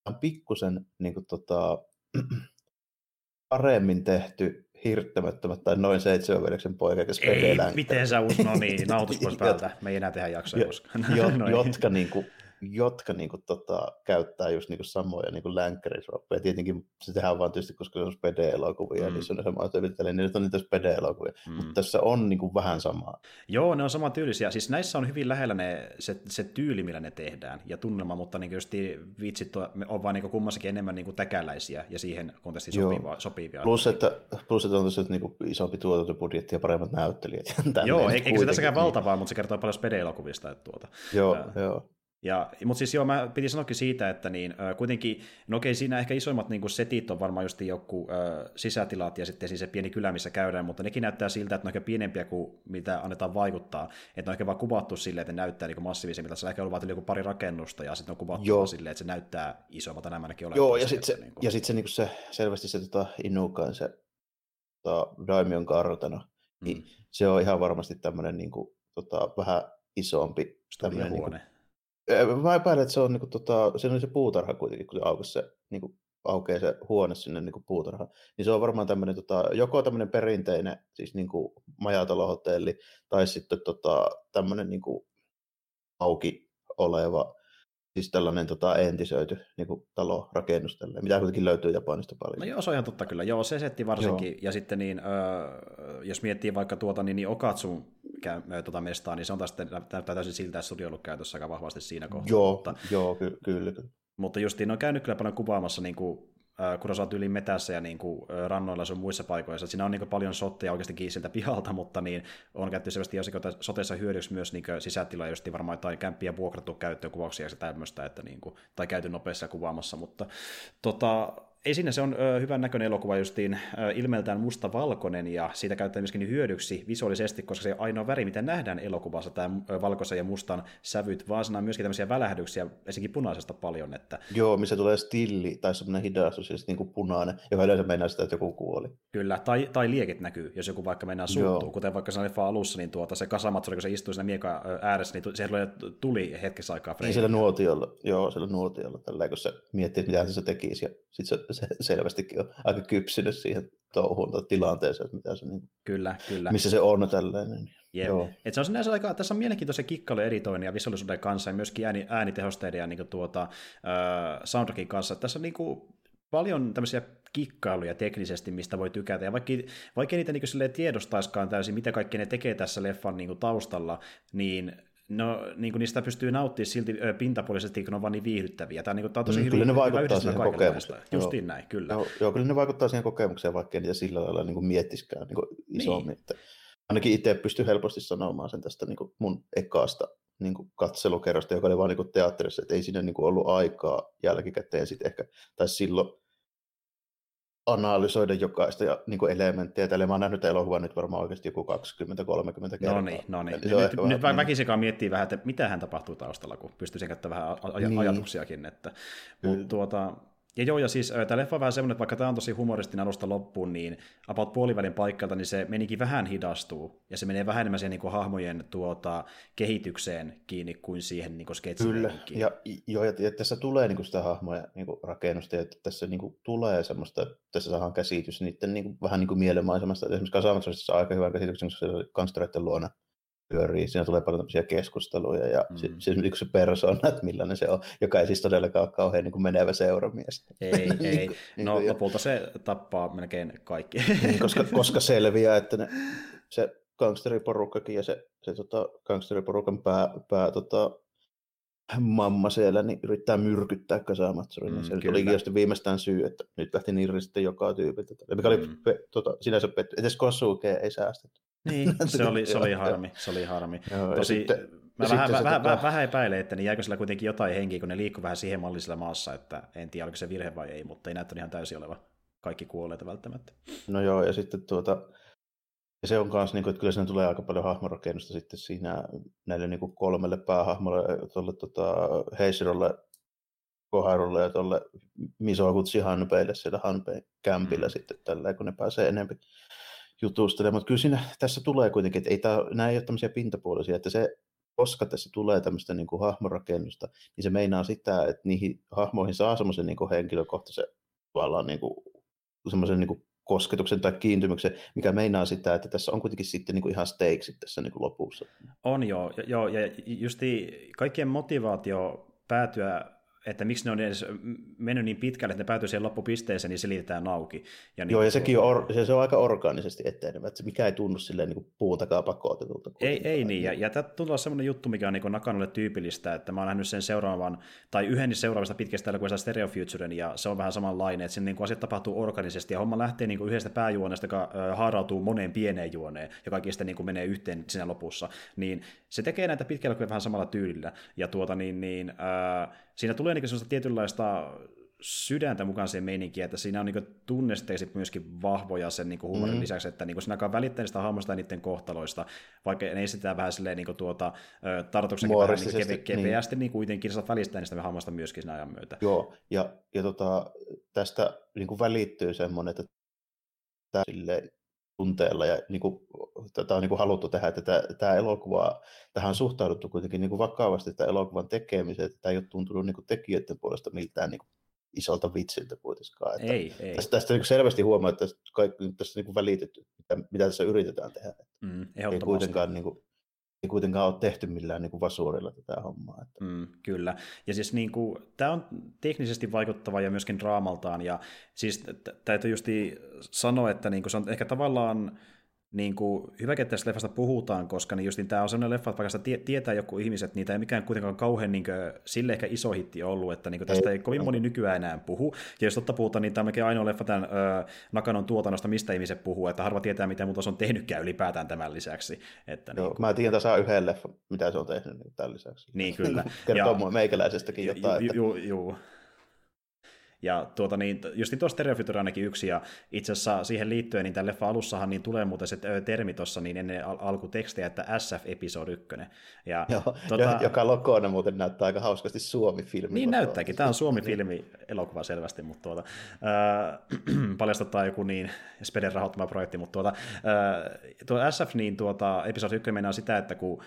on pikkusen niinku tota, [clears throat] paremmin tehty hirttämättömät tai noin seitsemän veljeksen poika, joka Ei, miten sä us, no niin, nautus pois päältä, [laughs] me ei enää tehdä jaksoja koskaan. [laughs] Jo, jotka niinku jotka niin kuin, tota, käyttää just niin kuin, samoja niin länkkärisroppeja. Tietenkin se tehdään vaan tietysti, koska se on spede-elokuvia, mm. niin se on sama tyylit, niin nyt on niitä spede-elokuvia. Mm. Mutta tässä on niin kuin, vähän samaa. Joo, ne on sama tyylisiä. Siis näissä on hyvin lähellä ne, se, se tyyli, millä ne tehdään ja tunnelma, mutta niin just vitsit on vaan niin kummassakin enemmän niin kuin täkäläisiä ja siihen kontestiin sopiva, sopivia. Plus, että, plus, että on tässä niin kuin, isompi tuotantobudjetti ja paremmat näyttelijät. Joo, eikö se tässäkään valtavaa, mutta se kertoo paljon spede-elokuvista. Että tuota. Joo, joo. Ja, mutta siis joo, mä piti sanoakin siitä, että niin, kuitenkin, no okei, siinä ehkä isoimmat niin setit on varmaan just joku äh, sisätilat ja sitten siis se pieni kylä, missä käydään, mutta nekin näyttää siltä, että ne on ehkä pienempiä kuin mitä annetaan vaikuttaa. Että ne on ehkä vaan kuvattu silleen, että ne näyttää niin massiivisemmilta. Se on ehkä ollut vaan joku pari rakennusta ja sitten on kuvattu joo. silleen, että se näyttää isommalta nämä ainakin Joo, ja sitten se, niin kuin... ja sit se, niin se, selvästi se tota, Inukan se tota, Daimion kartano, niin mm. se on ihan varmasti tämmöinen niin kuin, tota, vähän isompi. Tämmöinen, niin kuin, Mä epäilen, että se on, niin tota, se on se puutarha kuitenkin, kun se aukeaa se, niin kuin, aukeaa se huone sinne niin puutarhaan. Niin se on varmaan tämmöinen, tota, joko tämmöinen perinteinen siis niin kuin majatalohotelli, tai sitten tota, tämmöinen niin kuin, auki oleva, siis tällainen tota, entisöity niin kuin, talo, rakennus, tälleen, mitä kuitenkin löytyy Japanista paljon. No joo, se on ihan totta kyllä. Joo, se setti varsinkin. Joo. Ja sitten niin, öö, jos miettii vaikka tuota, niin, niin Okatsun käy, tuota mestaa, niin se on taas näyttää täysin siltä, että studio ollut käytössä aika vahvasti siinä kohtaa. Joo, mutta, joo ky- kyllä, kyllä. Mutta justiin on käynyt kyllä paljon kuvaamassa niin kuin, kun osaat yli metässä ja niin kuin, äh, rannoilla sun muissa paikoissa. Siinä on niin kuin, paljon sotteja oikeasti sieltä pihalta, mutta niin, on käytetty selvästi jossakin soteessa hyödyksi myös niin sisätiloja, just varmaan jotain kämppiä vuokrattu käyttöön kuvauksia ja tämmöistä, että, niin kuin, tai käyty nopeassa kuvaamassa, mutta tota, ei siinä se on ö, hyvän näköinen elokuva justiin, ö, ilmeeltään musta-valkoinen, ja siitä käytetään myöskin hyödyksi visuaalisesti, koska se ainoa väri, mitä nähdään elokuvassa, tämä valkoisen ja mustan sävyt, vaan siinä on myöskin tämmöisiä välähdyksiä, esimerkiksi punaisesta paljon. Että... Joo, missä tulee stilli tai semmoinen hidastus, siis niin kuin punainen, joka yleensä meinaa sitä, että joku kuoli. Kyllä, tai, tai liekit näkyy, jos joku vaikka mennään suuttuu, kuten vaikka siinä leffa alussa, niin tuota, se kasamatsuri, kun se istuu siinä mieka ääressä, niin siellä tuli hetkessä aikaa. Niin siellä nuotiolla, joo, siellä nuotiolla, tällä kun se miettii, mitä se tekisi, ja sitten se se selvästikin on aika kypsynyt siihen touhuun tai tilanteeseen, mitä se, niin, kyllä, kyllä. missä se on tällainen. Yep. Joo. Et se on sinänsä aika, tässä on mielenkiintoinen kikkailu editoinnin ja visuaalisuuden kanssa ja myöskin ääni, äänitehosteiden ja niin tuota, äh, soundtrackin kanssa. Tässä on niin kuin, paljon tämmöisiä kikkailuja teknisesti, mistä voi tykätä. Ja vaikka, vaikka niitä niin tiedostaiskaan täysin, mitä kaikki ne tekee tässä leffan niin kuin taustalla, niin no, niin kuin niistä pystyy nauttimaan silti pintapuolisesti, kun ne on vaan niin viihdyttäviä. Tämä, niin kuin, tämä on tosi mm, hyvin, kyllä ne vaikuttaa siihen kokemukseen. Justiin näin, kyllä. Joo, joo, kyllä ne vaikuttaa siihen kokemukseen, vaikka niitä sillä lailla niin kuin miettiskään niin kuin isommin. Niin. Että ainakin itse pystyy helposti sanomaan sen tästä niin kuin mun ekaasta niin kuin katselukerrosta, joka oli vaan niin kuin teatterissa, että ei siinä niin kuin ollut aikaa jälkikäteen sitten ehkä, tai silloin analysoida jokaista ja, niin kuin elementtiä. Tällä mä oon nähnyt elokuvan nyt varmaan oikeasti joku 20-30 kertaa. No niin, no niin. Nyt, nyt, nyt niin. väkisinkaan miettii vähän, että mitä hän tapahtuu taustalla, kun pystyisi käyttämään vähän aj- niin. ajatuksiakin. Että, mutta tuota, ja joo, ja siis tämä leffa on vähän semmoinen, että vaikka tämä on tosi humoristinen alusta loppuun, niin about puolivälin paikkalta, niin se menikin vähän hidastuu, ja se menee vähän enemmän siihen niin kuin hahmojen tuota, kehitykseen kiinni kuin siihen niin Kyllä, ja, joo, ja, tässä tulee niin kuin sitä hahmoja niin kuin rakennusta, ja tässä niin kuin tulee semmoista, tässä saadaan käsitys niiden niin kuin, vähän niin kuin mielenmaisemasta, esimerkiksi Kasamatsossa on aika hyvä käsityksen, kun se gangstereiden luona pyörii. Siinä tulee paljon tämmöisiä keskusteluja ja mm. se, se, se persoona, että millainen se on, joka ei siis todellakaan ole kauhean niin kuin menevä seuramies. Ei, [laughs] ei. Niin no niin, lopulta se tappaa melkein kaikki. niin, koska, [laughs] koska selviää, että ne, se gangsteriporukkakin ja se, se tota, gangsteriporukan pää, pää tota, mamma siellä niin yrittää myrkyttää Kasamatsurin. Mm, se oli just viimeistään syy, että nyt lähti niin sitten joka tyypiltä. Mikä oli mm. pe, tota, sinänsä petty. Edes Kosuke ei säästetty. Niin, [laughs] se oli, se oli harmi. Se oli harmi. Joo, Tosi... sitten, Mä vähän, vähän, tota... vähän, vähän epäilen, että niin jäikö sillä kuitenkin jotain henkiä, kun ne liikkuu vähän siihen mallisella maassa, että en tiedä, oliko se virhe vai ei, mutta ei näyttänyt ihan täysin oleva kaikki kuolleita välttämättä. No joo, ja sitten tuota, ja se on myös, niin kuin, että kyllä siinä tulee aika paljon hahmorakennusta sitten siinä näille niin kuin kolmelle päähahmolle, tuolle tota, Heisirolle, Koharulle ja tuolle Misokutsi Hanpeille siellä Hanpeen kämpillä mm. sitten tällä, kun ne pääsee enemmän jutustelemaan. Mutta kyllä siinä, tässä tulee kuitenkin, että ei tää, nämä ei ole tämmöisiä pintapuolisia, että se, koska tässä tulee tämmöistä niin kuin hahmorakennusta, niin se meinaa sitä, että niihin hahmoihin saa semmoisen niin kuin henkilökohtaisen tavallaan niin kuin, semmoisen niin kuin kosketuksen tai kiintymyksen, mikä meinaa sitä, että tässä on kuitenkin sitten niin kuin ihan steiksit tässä niin kuin lopussa. On joo, joo ja justi kaikkien motivaatio päätyä että miksi ne on edes mennyt niin pitkälle, että ne päätyy siihen loppupisteeseen, niin selitetään auki. Ja niin Joo, ja sekin on, or, se, se on aika orgaanisesti etenevä, että se mikä ei tunnu silleen niin puun takaa pakotetulta. Ei, ei niin, ja, ja tämä tuntuu sellainen juttu, mikä on niin Nakanulle tyypillistä, että mä oon nähnyt sen seuraavan, tai yhden seuraavista pitkistä elokuvista Stereo Futuren, ja se on vähän samanlainen, että siinä niin asiat tapahtuu organisesti, ja homma lähtee niin yhdestä pääjuonesta, joka haarautuu moneen pieneen juoneen, ja kaikki sitten niin menee yhteen siinä lopussa, niin se tekee näitä pitkiä vähän samalla tyylillä, ja tuota niin, niin äh, siinä tulee niin sellaista tietynlaista sydäntä mukaan siihen meininkiin, että siinä on niin tunnesteisesti myöskin vahvoja sen niin huumorin mm. lisäksi, että niin alkaa välittää niistä hahmoista ja niiden kohtaloista, vaikka ne esitetään vähän silleen niin tuota, tartuksen vähän niin keve- keveästi, niin. niin kuitenkin saat välittää niistä hahmoista myöskin siinä ajan myötä. Joo, ja, ja tota, tästä niin välittyy semmoinen, että tämä tunteella ja niin kuin, tätä on niin kuin haluttu tehdä, että tämä, tämä elokuva, tähän on suhtauduttu kuitenkin niin kuin vakavasti että elokuvan tekemiseen, että tämä ei ole tuntunut niin kuin tekijöiden puolesta miltään niin kuin isolta vitsiltä kuitenkaan. Että ei, ei. Tästä, tästä niin selvästi huomaa, että tästä, kaikki, tästä niin kuin välitetty, mitä, mitä tässä yritetään tehdä. Mm, ei kuitenkaan niin kuin, ei kuitenkaan ole tehty millään niin kuin vasuurilla tätä hommaa. Että. Mm, kyllä. Ja siis niin kuin, tämä on teknisesti vaikuttava ja myöskin draamaltaan. Ja siis täytyy justi sanoa, että niin kuin, se on ehkä tavallaan niin kuin, hyvä, että tästä leffasta puhutaan, koska niin just, niin tämä on sellainen leffa, että vaikka sitä tie, tietää joku ihmiset, niitä ei mikään kuitenkaan kauhean niin kuin, sille ehkä iso hitti ollut, että niin kuin, tästä ei, kovin moni nykyään enää puhu. Ja jos totta puhutaan, niin tämä on ainoa leffa tämän ö, Nakanon tuotannosta, mistä ihmiset puhuu, että harva tietää, mitä muuta se on tehnytkään ylipäätään tämän lisäksi. Että, Joo, niin kuin... Mä tiedän tasan yhden leffan, mitä se on tehnyt niin tämän lisäksi. Niin, kyllä. [laughs] Kertoo ja... meikäläisestäkin jotain. Joo, joo. Ja tuota, niin, just niin tuo Stereofuture ainakin yksi, ja itse asiassa siihen liittyen, niin tämän leffa alussahan niin tulee muuten se termi tuossa niin ennen al- alkutekstejä, että SF Episode 1. Ja, [laughs] Joo, tuota, joka lokona muuten näyttää aika hauskasti Suomi-filmi. Niin näyttääkin, tämä on [laughs] Suomi-filmi elokuva selvästi, mutta tuota, äh, [clears throat] paljastuttaa joku niin Speden rahoittama projekti, mutta tuota, äh, tuo SF, niin tuota, Episode 1 mennään sitä, että kun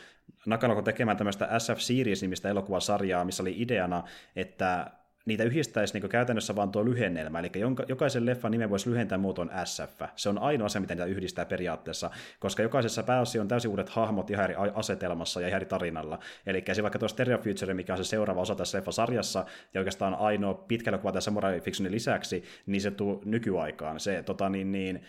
Nakano tekemään tämmöistä SF Series-nimistä elokuvasarjaa, missä oli ideana, että niitä yhdistäisi niin käytännössä vaan tuo lyhennelmä, eli jokaisen leffan nimen voisi lyhentää muotoon SF. Se on ainoa asia, mitä niitä yhdistää periaatteessa, koska jokaisessa pääosi on täysin uudet hahmot ihan eri asetelmassa ja ihan eri tarinalla. Eli se vaikka tuo Stereo Future, mikä on se seuraava osa tässä leffasarjassa, ja oikeastaan ainoa pitkällä kuva tässä Samurai Fictionin lisäksi, niin se tuu nykyaikaan. Se tota, niin, niin,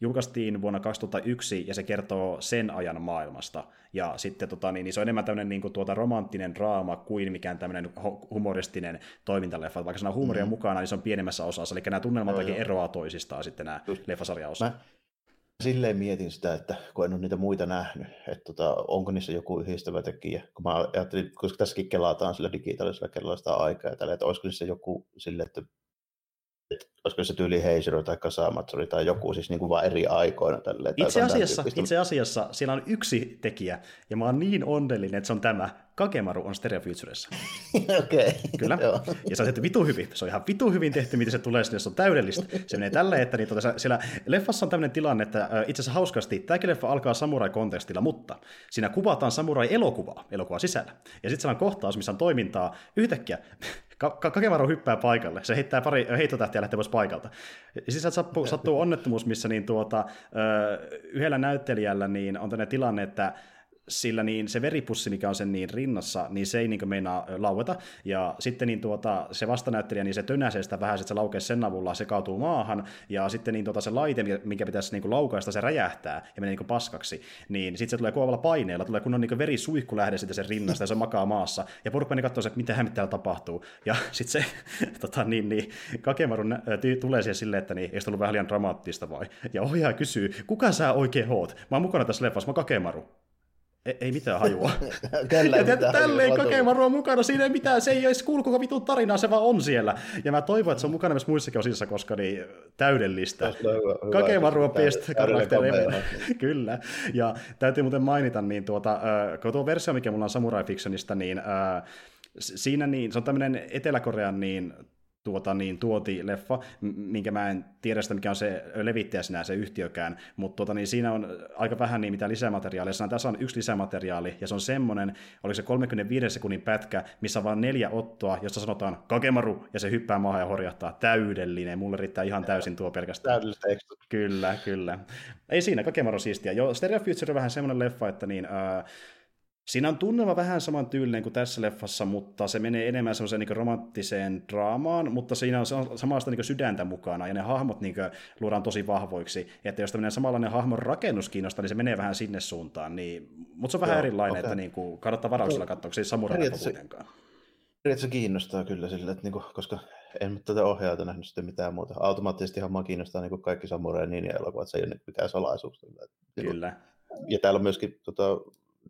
julkaistiin vuonna 2001 ja se kertoo sen ajan maailmasta. Ja sitten tota, niin, niin se on enemmän tämmöinen niin kuin, tuota, romanttinen draama kuin mikään tämmöinen humoristinen toimintaleffa. Vaikka siinä on huumoria mm-hmm. mukana, niin se on pienemmässä osassa. Eli nämä tunnelmat no, eroaa toisistaan sitten nämä Just. leffasarjaosat. Mä silleen mietin sitä, että kun en ole niitä muita nähnyt, että tota, onko niissä joku yhdistävä tekijä. Kun mä ajattelin, koska tässäkin kelataan sillä digitaalisella kellolla sitä aikaa ja tällä, että olisiko niissä joku sille, että olisiko se tyyli Heisero tai Kasamatsuri tai joku siis niin kuin vaan eri aikoina. Tälleen, itse, asiassa, itse asiassa siellä on yksi tekijä, ja mä oon niin onnellinen, että se on tämä. Kakemaru on Stereo Futuressa. [laughs] Okei. Okay. Kyllä. Joo. Ja se on tehty vitu hyvin. Se on ihan vitu hyvin tehty, miten se tulee sinne, se on täydellistä. Se menee tälleen, että niin, tuota, siellä leffassa on tämmöinen tilanne, että itse asiassa hauskasti, tämäkin leffa alkaa samurai-kontekstilla, mutta siinä kuvataan samurai-elokuvaa, elokuvaa sisällä. Ja sitten siellä on kohtaus, missä on toimintaa yhtäkkiä Kakemaru hyppää paikalle. Se heittää pari heittotähtiä ja lähtee pois paikalta. Ja siis sattuu, [laughs] sattuu onnettomuus, missä niin tuota, yhdellä näyttelijällä niin on tämmöinen tilanne, että sillä niin se veripussi, mikä on sen niin rinnassa, niin se ei niin meinaa laueta. Ja sitten niin tuota, se vastanäyttelijä, niin se tönäsee sitä vähän, että se laukee sen avulla, se kaatuu maahan, ja sitten niin tuota, se laite, mikä pitäisi niin laukaista, se räjähtää ja menee niin paskaksi. Niin sitten se tulee kovalla paineella, tulee kunnon niin verisuihku lähde sitten sen rinnasta, ja se makaa maassa. Ja porukka katsoo, että mitä hän täällä tapahtuu. Ja [laughs] sitten se tota, niin, niin, Kakemaru tulee siihen silleen, että niin, eikö ollut vähän liian dramaattista vai? Ja ohjaaja kysyy, kuka sä oikein oot? Mä oon mukana tässä leffassa, mä oon Kakemaru ei, ei mitään hajua. [laughs] Tällä ei mitään tälleen on mukana, siinä ei mitään, se ei edes kuulu koko vitun tarinaa, se vaan on siellä. Ja mä toivon, että se on mukana myös muissakin osissa, koska niin täydellistä. Että best täydellinen karakter cameo. ever. Kyllä. Ja täytyy muuten mainita, niin tuota, kun tuo versio, mikä mulla on Samurai Fictionista, niin äh, siinä niin, se on tämmöinen Etelä-Korean niin tuota, niin, tuoti-leffa, minkä mä en tiedä sitä, mikä on se levittäjä sinä, se yhtiökään, mutta tuota, niin siinä on aika vähän niin mitä lisämateriaalia. Siinä tässä on yksi lisämateriaali, ja se on semmoinen, oliko se 35 sekunnin pätkä, missä on vain neljä ottoa, josta sanotaan kakemaru, ja se hyppää maahan ja horjahtaa. Täydellinen. Mulle riittää ihan täysin tuo pelkästään. Täydellistä. Kyllä, kyllä. Ei siinä, Kakemaru siistiä. Joo, Stereo Future on vähän semmoinen leffa, että niin, ää, siinä on tunnelma vähän saman tyylinen kuin tässä leffassa, mutta se menee enemmän semmoiseen niin romanttiseen draamaan, mutta siinä on sa- samasta niin sydäntä mukana, ja ne hahmot niin luodaan tosi vahvoiksi. Että jos tämmöinen samanlainen hahmon rakennus kiinnostaa, niin se menee vähän sinne suuntaan. Niin, mutta se on vähän Joo, erilainen, okei. että niin kuin, kannattaa varauksella katsoa, se samurai Periaatteessa- kuitenkaan. Periaatteessa kiinnostaa kyllä sillä, että niinku, koska en tätä ohjaajalta nähnyt sitten mitään muuta. Automaattisesti mua kiinnostaa niinku kaikki samurai ninja elokuvat, se ei ole mikään salaisuus. Kyllä. Ja täällä on myöskin, tota,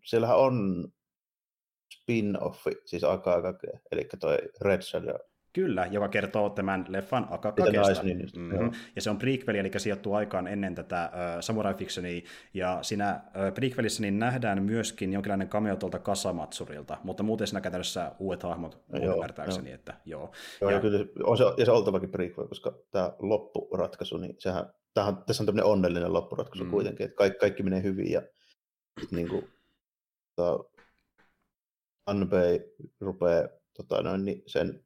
siellähän on spin-offi, siis Akagake, eli toi Red ja Kyllä, joka kertoo tämän leffan Akakakesta. naisninjasta, Mm-hmm. Ja se on prequeli, eli sijoittuu aikaan ennen tätä äh, Samurai Fictionia. Ja siinä äh, prequelissä niin nähdään myöskin jonkinlainen cameo tuolta Kasamatsurilta, mutta muuten siinä käytännössä uudet hahmot, No joo, ymmärtääkseni, että joo. Joo, Ja- ja, kyllä, on se, ja se on oltavakin prequel, koska tämä loppuratkaisu, niin sehän, tämähän, tässä on tämmöinen onnellinen loppuratkaisu Mm. kuitenkin, että kaikki, kaikki menee hyvin ja niin kuin, tota, Anbei rupeaa tota, noin, niin sen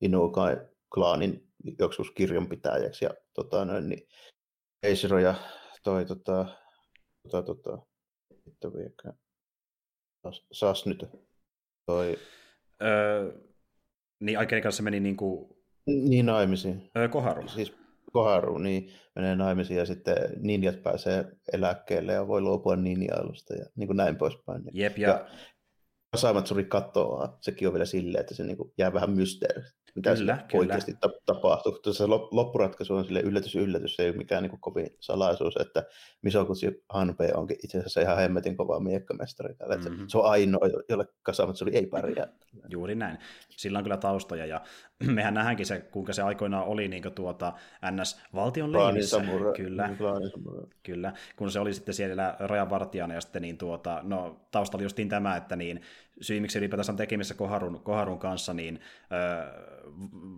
Inukai klaanin joskus kirjanpitäjäksi ja tota, noin, niin Eisiro ja toi tota, tota, tota, mitä viekään, Sas, Sas nyt, toi, Öö, niin Aikerin kanssa meni niin kuin niin naimisiin. öö, Koharu. siis Koharu, niin menee naimisiin ja sitten ninjat pääsee eläkkeelle ja voi luopua ninjailusta ja niin kuin näin poispäin. Niin- Jep, ja, ja Saimatsuri katoaa, sekin on vielä silleen, että se niin kuin jää vähän mysteeriksi, mitä Kyllä, kyllä, oikeasti ta- tapahtuu. Tuossa lop- loppuratkaisu on sille yllätys yllätys, se ei ole mikään niin kuin kovin salaisuus, että Misokuchi Hanpei onkin itse asiassa ihan hemmetin kova miekkamestari. Tällä, mm-hmm. Mhm. Se on ainoa, jo- jolle Kasamatsuri ei pärjää. Juuri näin. Sillä on kyllä taustoja, ja [clears throat] mehän nähdäänkin se, kuinka se aikoinaan oli niin tuota, NS-valtion Klaanin leimissä. samurai. Kyllä. Niin. Kyllä, kun se oli sitten siellä rajanvartijana ja sitten niin tuota, no taustalla oli justiin tämä, että niin syy miksi ylipäätänsä on tekemissä Koharun, Koharun kanssa, niin öö,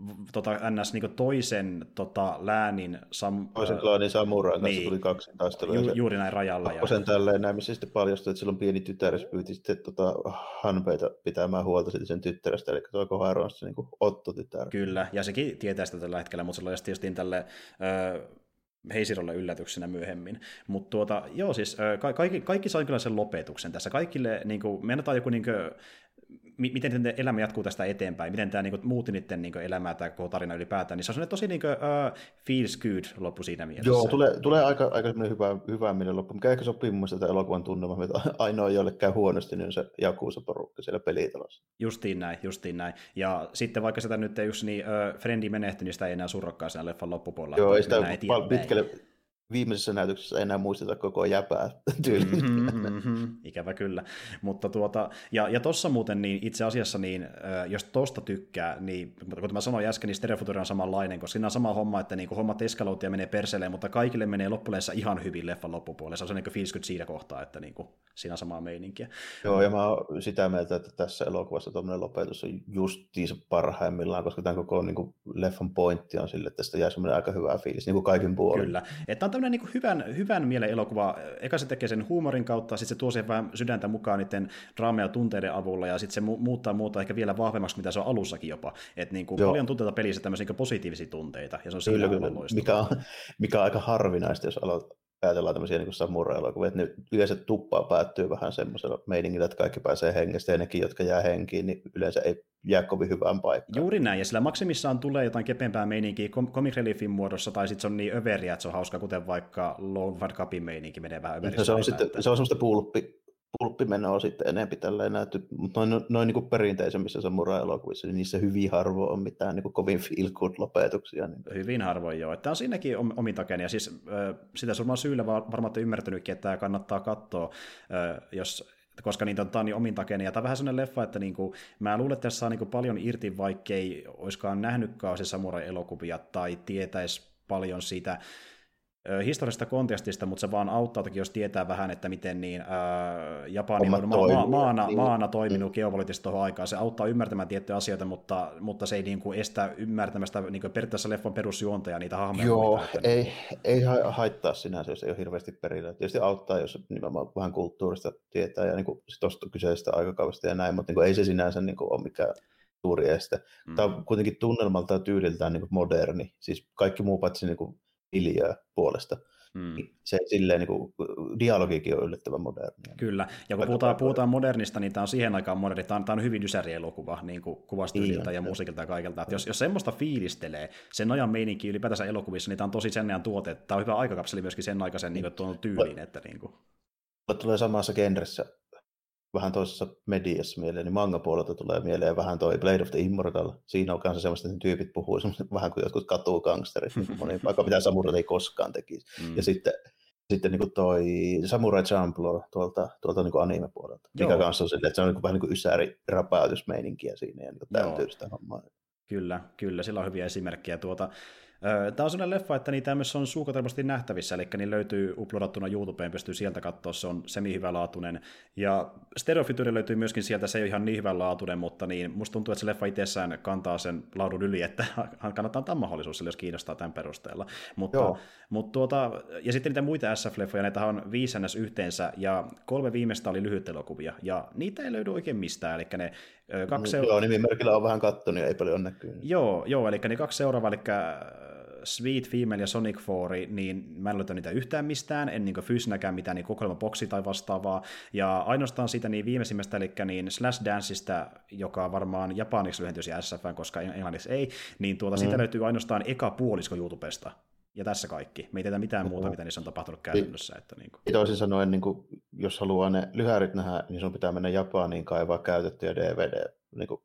v- tota, NS niin toisen tota, läänin sam, Toisen klaanin samurain kanssa niin. tuli kaksi taistelua. ju, juuri näin rajalla. Ja, Sen tälleen näin, missä sitten paljastui, että sillä on pieni tytär, pyyti sitten tota, Hanpeita pitämään huolta siitä sen tyttärestä, eli tuo Koharu on se niin Otto-tytär. Kyllä, ja sekin tietää sitä tällä hetkellä, mutta se oli justiin tälle Heisirolle yllätyksenä myöhemmin. Mutta tuota, joo, siis ka- kaikki, kaikki sai kyllä sen lopetuksen tässä. Kaikille, niin kuin, meinataan joku, niin kuin, miten niiden elämä jatkuu tästä eteenpäin, miten tämä niin kuin, muutti niiden niin kuin, elämää, tämä koko tarina ylipäätään, niin se on tosi niin kuin, uh, feels good loppu siinä mielessä. Joo, tulee, tulee aika, aika hyvä, hyvä mielen loppu, mikä ehkä sopii mun mielestä elokuvan tunnelma, että ainoa, jolle käy huonosti, niin on se Jakusa-porukka siellä pelitalossa. Justiin näin, justiin näin. Ja sitten vaikka sitä nyt ei just niin, uh, Frendi menehtynyt, niin sitä ei enää surrokkaan siinä leffan loppupuolella. Joo, ei sitä pal- pitkälle viimeisessä näytöksessä enää muisteta koko jäpää [laughs] tyyliin. Mm-hmm, mm-hmm, ikävä kyllä. Mutta tuota, ja, ja tossa muuten niin itse asiassa, niin, jos tosta tykkää, niin kuten mä sanoin äsken, niin Stereo Future on samanlainen, koska siinä on sama homma, että niin hommat eskaloitti ja menee perseleen, mutta kaikille menee loppuleessa ihan hyvin leffan loppupuolella. Se on niin feels good siinä kohtaa, että niin kuin, siinä on samaa meininkiä. Joo, ja mä oon sitä mieltä, että tässä elokuvassa tuommoinen lopetus on justiinsa parhaimmillaan, koska tämän koko niin kuin, leffan pointti on sille, että tästä jää semmoinen aika hyvä fiilis, niin kuin kaikin puolin. Kyllä. Että on tämmöinen niin hyvän, hyvän mielen elokuva. Eka se tekee sen huumorin kautta, sitten se tuo siihen vähän sydäntä mukaan niiden draama- ja tunteiden avulla, ja sitten se mu- muuttaa muuta ehkä vielä vahvemmaksi, mitä se on alussakin jopa. Että niin kuin Joo. paljon tunteita pelissä, tämmöisiä niin positiivisia tunteita, ja se on Kyllä, siinä kyllä. Mikä on, mikä on aika harvinaista, jos aloit, ajatellaan tämmöisiä niin samurai-elokuvia, että yleensä tuppaa päättyy vähän semmoisella meiningillä, että kaikki pääsee hengestä, ja nekin, jotka jää henkiin, niin yleensä ei jää kovin hyvään paikkaan. Juuri näin, ja sillä maksimissaan tulee jotain kepempää meininkiä comic reliefin muodossa, tai sitten se on niin överiä, että se on hauska, kuten vaikka Lone Van Cupin meininki menee vähän överistä. No, se on, sitten, se on semmoista pulppi, pulppimenoa sitten enempi tälleen näytty, mutta noin, noin niin kuin perinteisemmissä samurai-elokuvissa, niin niissä hyvin harvoin on mitään niin kuin kovin feel good lopetuksia. Niin. Hyvin harvoin joo. Että on siinäkin om- omin takeni. Ja siis sitä varmaan syyllä var- varmaan ymmärtänytkin, että tämä kannattaa katsoa, jos koska niitä on niin omin takeni. Ja tämä on vähän sellainen leffa, että niinku, mä luulen, että tässä saa niinku paljon irti, vaikkei olisikaan nähnytkään se samurai-elokuvia tai tietäisi paljon siitä historiallisesta kontekstista, mutta se vaan auttaa toki, jos tietää vähän, että miten niin, ää, Japani on ma- ma- maana, niin. maana toiminut mm. geopoliittisesti tuohon aikaan. Se auttaa ymmärtämään tiettyjä asioita, mutta, mutta se ei niin kuin estä ymmärtämästä niin kuin periaatteessa leffan perusjuonta ja niitä hahmoja. Joo, ei, ei haittaa sinänsä, jos ei ole hirveästi perillä. Tietysti auttaa, jos nimenomaan vähän kulttuurista tietää ja niin tuosta kyseisestä aikakaudesta ja näin, mutta niin kuin, ei se sinänsä niin kuin, ole mikään suuri este. Mm. Tämä on kuitenkin tunnelmalta ja tyyliltään niin kuin moderni, siis kaikki muu paitsi niin kuin hiljaa puolesta. Hmm. Se silleen niin kuin, dialogikin on yllättävän modernia. Kyllä, ja kun puhutaan, puhutaan modernista, niin tämä on siihen aikaan moderni, tämä on, tämä on hyvin dysäri elokuva, niin kuin kuvastyyliltä ja musiikilta ja kaikilta. Että jos, jos semmoista fiilistelee, sen ajan meininki ylipäätänsä elokuvissa, niin tämä on tosi sen ajan tuote. Tämä on hyvä aikakapseli myöskin sen aikaisen niin tuon tyyliin. Että, niin kuin. Tulee samassa genressä vähän toisessa mediassa mieleen, niin manga-puolelta tulee mieleen vähän toi Blade of the Immortal. Siinä on kanssa semmoista, että tyypit puhuu vähän kuin jotkut katukangsterit, niin moni vaikka mitä samurai ei koskaan tekisi. Mm. Ja sitten, sitten niin kuin toi Samurai Champloo tuolta, tuolta niin anime-puolelta, Joo. mikä kanssa on silleen, että se on niin vähän niin kuin ysäri räpäytysmeininkiä siinä ja niin täytyy sitä hommaa. Kyllä, kyllä, sillä on hyviä esimerkkejä. Tuota, Tämä on sellainen leffa, että niitä myös on suukotelmasti nähtävissä, eli niin löytyy uploadattuna YouTubeen, pystyy sieltä katsoa, se on semi-hyvälaatuinen. Ja Stereofuture löytyy myöskin sieltä, se ei ole ihan niin hyvänlaatuinen, mutta niin, musta tuntuu, että se leffa itsessään kantaa sen laadun yli, että [laughs] kannattaa antaa mahdollisuus sille, jos kiinnostaa tämän perusteella. Mutta, mutta tuota, ja sitten niitä muita SF-leffoja, näitä on viisennäs yhteensä, ja kolme viimeistä oli lyhyt elokuvia, ja niitä ei löydy oikein mistään, eli ne kaksi... seura- joo, nimimerkillä on vähän kattonut ja ei paljon näkyy. Joo, joo, eli ne kaksi seuraavaa, eli Sweet Female ja Sonic 4, niin mä en niitä yhtään mistään, en niin fyysinäkään mitään niin kokoelmaboksi tai vastaavaa. Ja ainoastaan siitä niin viimeisimmästä, eli niin Slash Danceista, joka varmaan japaniksi lyhentyisi SF, koska englanniksi ei, niin tuota, mm. siitä löytyy ainoastaan eka puolisko YouTubesta. Ja tässä kaikki. Me ei tiedä mitään muuta, mitä niissä on tapahtunut käytännössä. Että niin kuin. Toisin sanoen, niin kuin, jos haluaa ne lyhärit nähdä, niin sun pitää mennä Japaniin kaivaa käytettyjä DVD niin kuin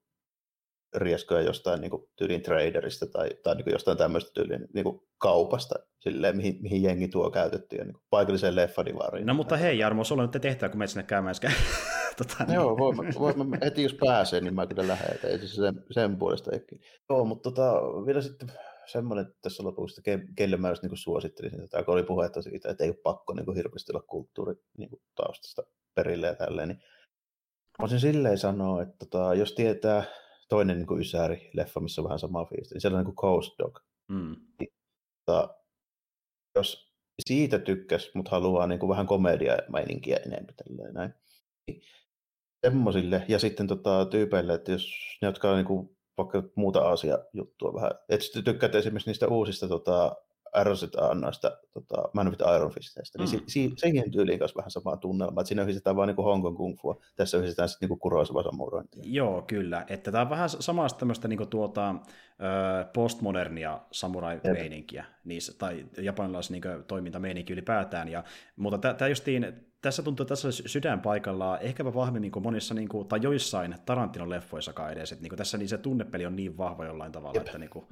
rieskoja jostain niin kuin, tyylin traderista tai, tai niin kuin jostain tämmöistä tyylin niin kuin, kaupasta, silleen, mihin, mihin jengi tuo käytettyjä niin kuin, paikalliseen leffadivariin. No mutta hei Jarmo, sulla on nyt tehtävä, kun menet sinne käymään [laughs] tota, niin. Joo, voi, voi, mä, heti jos pääsee, niin mä kyllä lähden, ei siis sen, sen puolesta ehkä. Joo, mutta tota, vielä sitten semmoinen tässä lopuksi, että kelle mä just niin suosittelisin tätä, kun oli puhetta siitä, että ei ole pakko niin hirveästi olla kulttuuri niin kuin, taustasta perille ja tälleen, niin voisin silleen sanoa, että tota, jos tietää toinen niin kuin Ysäri-leffa, missä on vähän sama fiilis, niin sellainen kuin Coast Dog. Mm. Niin, tota, jos siitä tykkäs, mutta haluaa niin kuin vähän komedia-meininkiä enemmän tälleen näin. Niin semmoisille, ja sitten tota, tyypeille, että jos ne, jotka on niin kuin, vaikka muuta Aasia-juttua vähän, että tykkäät esimerkiksi niistä uusista tota, Arrowset annoista tota, Man with Iron Fisteistä, niin mm. si, siihen tyyliin kanssa vähän sama tunnelma, että siinä yhdistetään vaan niin Hong Kong Kung Fu, tässä yhdistetään sitten niin Kurosawa Samurointia. Joo, kyllä, että tämä on vähän samasta tämmöistä niin tuota, postmodernia samurai-meininkiä, niissä, tai japanilais niin toimintameininki ylipäätään, ja, mutta tämä justiin tässä tuntuu, että tässä olisi sydän paikallaan, ehkäpä vahvemmin kuin monissa, niin kuin, tai joissain Tarantinon leffoissakaan edes, että niin kuin, tässä niin se tunnepeli on niin vahva jollain tavalla. Jep. Että, niin kuin...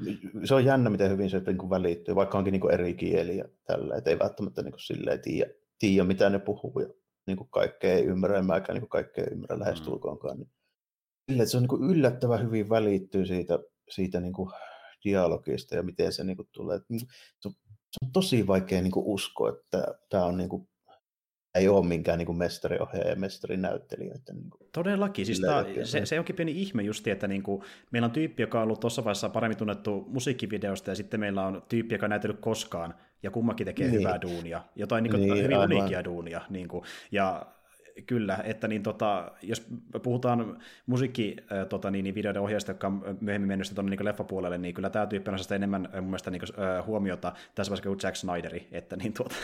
Se on jännä, miten hyvin se niin kuin välittyy, vaikka onkin niin kuin eri kieli ja tällä, että ei välttämättä niin kuin, silleen tiedä, tiedä, mitä ne puhuu, ja niin kuin kaikkea ei ymmärrä, en mäkään niin kuin kaikkea ymmärrä lähestulkoonkaan. Niin. Silleen, että se on niin kuin yllättävän hyvin välittyy siitä, siitä niin kuin dialogista ja miten se niin kuin tulee. Se on, se on tosi vaikea niin kuin uskoa, että tämä on niin kuin ei ole minkään niin mestariohjaaja ja mestarinäyttelijöitä. Niin kuin Todellakin. Siis tämä, se, se, onkin pieni ihme just, että niin kuin, meillä on tyyppi, joka on ollut tuossa vaiheessa paremmin tunnettu musiikkivideosta, ja sitten meillä on tyyppi, joka on näytellyt koskaan, ja kummakin tekee niin. hyvää duunia, jotain niin kuin, niin, hyvin uniikia duunia. Niin kuin, ja Kyllä, että niin tota, jos puhutaan musiikki tota, niin, niin videoiden ohjaajista, jotka on myöhemmin mennyt tuonne niin leffapuolelle, niin kyllä tämä tyyppi on sitä enemmän mun mielestä niin kuin, huomiota tässä vaiheessa kuin Jack Snyderi, että niin tuota,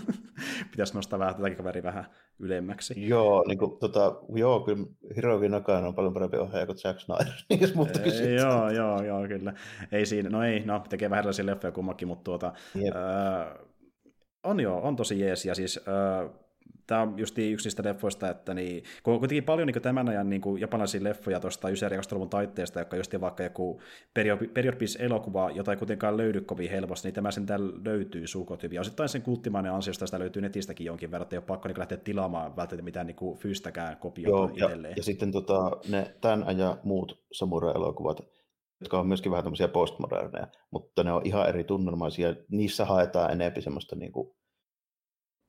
[laughs] pitäisi nostaa vähän tätäkin kaveria vähän ylemmäksi. Joo, niin kuin, tota, joo kyllä Hiroki Nakano on paljon parempi ohjaaja kuin Jack Snyder, [laughs] niin jos muuta kysyt. Joo, joo, joo, kyllä. Ei siinä, no ei, no tekee vähän erilaisia leffoja kummakin, mutta tuota, äh, on joo, on tosi jees, ja siis äh, tämä on just yksi niistä leffoista, että niin, kun on kuitenkin paljon niin tämän ajan niin kuin japanilaisia leffoja tuosta 90-luvun taitteesta, joka just vaikka joku period, elokuva, jota ei kuitenkaan löydy kovin helposti, niin tämä sen täällä löytyy suukot hyvin. Osittain sen kulttimainen ansiosta sitä löytyy netistäkin jonkin verran, että ei ole pakko niin lähteä tilaamaan välttämättä mitään niin kuin fyystäkään kopiota Joo, itselleen. Ja, ja sitten tota, ne tämän ajan muut samurai-elokuvat, jotka on myöskin vähän tämmöisiä postmoderneja, mutta ne on ihan eri tunnelmaisia. Niissä haetaan enemmän semmoista niin kuin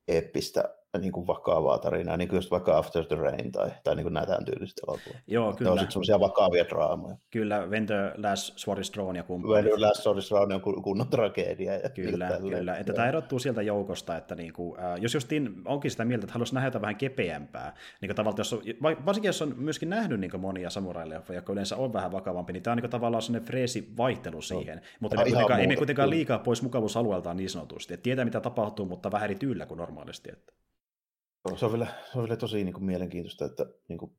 eeppistä niin kuin vakavaa tarinaa, niin kuin just vaikka After the Rain tai, tai niin kuin tämän tyyliset elokuvat. Joo, kyllä. Ne on sitten semmoisia vakavia draamoja. Kyllä, When the Last Sword is Drawn ja kumppanit. When the Last Sword is Drawn on kunnon tragedia. Ja kyllä, kyllä. Että tämä erottuu sieltä joukosta, että niin kuin, äh, jos justiin onkin sitä mieltä, että haluaisi nähdä jotain vähän kepeämpää, niin kuin tavallaan, jos on, varsinkin jos on myöskin nähnyt niin monia samurai-leffoja, jotka yleensä on vähän vakavampi, niin tämä on niin tavallaan sellainen freesi vaihtelu siihen, no. mutta ei kuitenkaan, ei kuitenkaan liikaa pois mukavuusalueeltaan niin sanotusti. Että tietää, mitä tapahtuu, mutta vähän eri tyylillä kuin normaalisti. Että. Se on vielä, se on vielä tosi niin kuin, mielenkiintoista, että niin kuin,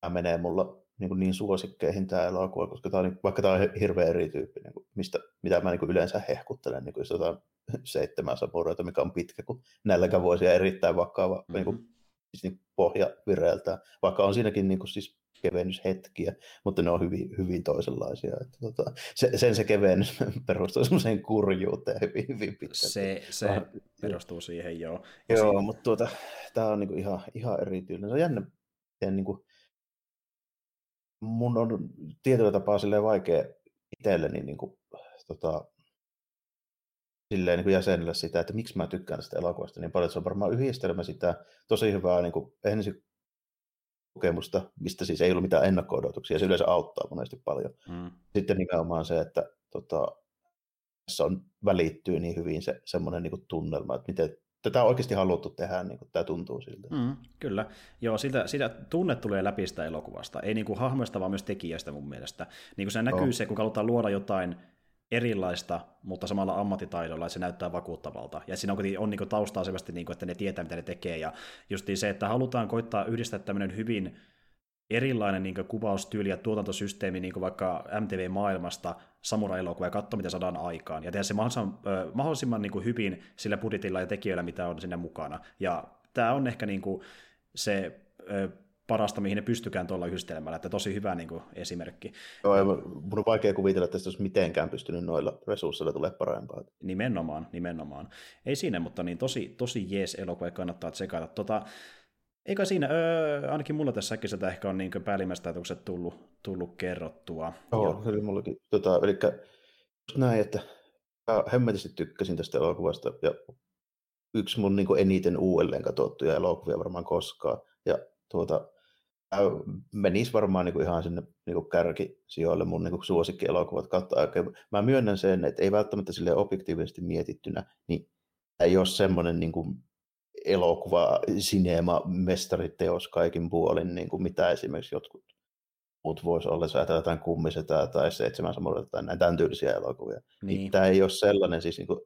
tämä menee mulla niin, kuin, niin suosikkeihin tämä elokuva, koska tämä on, vaikka tämä on hirveän erityyppinen, niin kuin, mistä, mitä mä niin kuin, yleensä hehkuttelen, niin kuin, jotain seitsemän samuroita, mikä on pitkä, kun nälkä voisi erittäin vakava mm-hmm. niin kuin, siis, niin, pohja vireeltään, vaikka on siinäkin niin kuin, siis kevennyshetkiä, mutta ne on hyvin, hyvin toisenlaisia. Että, tota, se, sen se kevennys [laughs] perustuu semmoiseen kurjuuteen hyvin, hyvin pitkälti. Se, se ah, perustuu siihen, joo. Ja joo, siinä... mutta tuota, tämä on niinku ihan, ihan erityinen. Se on jännä, miten niinku, mun on tietyllä tapaa vaikea itselleni niinku, tota, silleen niin kuin jäsenille sitä, että miksi mä tykkään tästä elokuvasta niin paljon. Se on varmaan yhdistelmä sitä tosi hyvää niin kuin ensin kokemusta, mistä siis ei ollut mitään ennakko-odotuksia, se yleensä auttaa monesti paljon. Mm. Sitten nimenomaan se, että tota, tässä on, välittyy niin hyvin se semmoinen niin tunnelma, että miten tätä on oikeasti haluttu tehdä, niin kuin tämä tuntuu siltä. Mm, kyllä. Joo, sitä, sitä tunne tulee läpi sitä elokuvasta. Ei niin kuin hahmoista, vaan myös tekijästä mun mielestä. Niin kuin se näkyy oh. se, kun halutaan luoda jotain erilaista, mutta samalla ammattitaidolla, että se näyttää vakuuttavalta. Ja siinä on, on niin taustaa selvästi, niin kuin, että ne tietää, mitä ne tekee. Ja just se, että halutaan koittaa yhdistää tämmöinen hyvin erilainen niin kuvaustyyli ja tuotantosysteemi niin vaikka MTV-maailmasta samurai-elokuva ja katsoa, mitä saadaan aikaan. Ja tehdä se mahdollisimman, mahdollisimman niin hyvin sillä budjetilla ja tekijöillä, mitä on sinne mukana. Ja tämä on ehkä niin kuin se parasta, mihin ne pystykään tuolla yhdistelmällä, että tosi hyvä niin kuin, esimerkki. Joo, mun on vaikea kuvitella, että olisi mitenkään pystynyt noilla resursseilla tulee parempaa. Nimenomaan, nimenomaan. Ei siinä, mutta niin tosi, tosi jees elokuva kannattaa tsekata. Tota, eikä siinä, öö, ainakin mulla tässä äkkiseltä ehkä on niin päällimmäiset ajatukset tullut, tullut kerrottua. Joo, ja... se oli mullakin. Tota, eli näin, että hemmetisti tykkäsin tästä elokuvasta ja yksi mun niin eniten uudelleen katsottuja elokuvia varmaan koskaan. Ja tuota, menisi varmaan niin kuin ihan sinne niin kuin kärkisijoille mun niin kuin suosikkielokuvat kautta Mä myönnän sen, että ei välttämättä sille objektiivisesti mietittynä, niin ei ole semmoinen niin kuin elokuva, sinema, mestariteos kaikin puolin, niin kuin mitä esimerkiksi jotkut muut voisi olla, jos ajatellaan jotain kummisetä tai seitsemän samureita tai näin tämän tyylisiä elokuvia. Niin. niin. Tämä ei ole sellainen, siis niin kuin,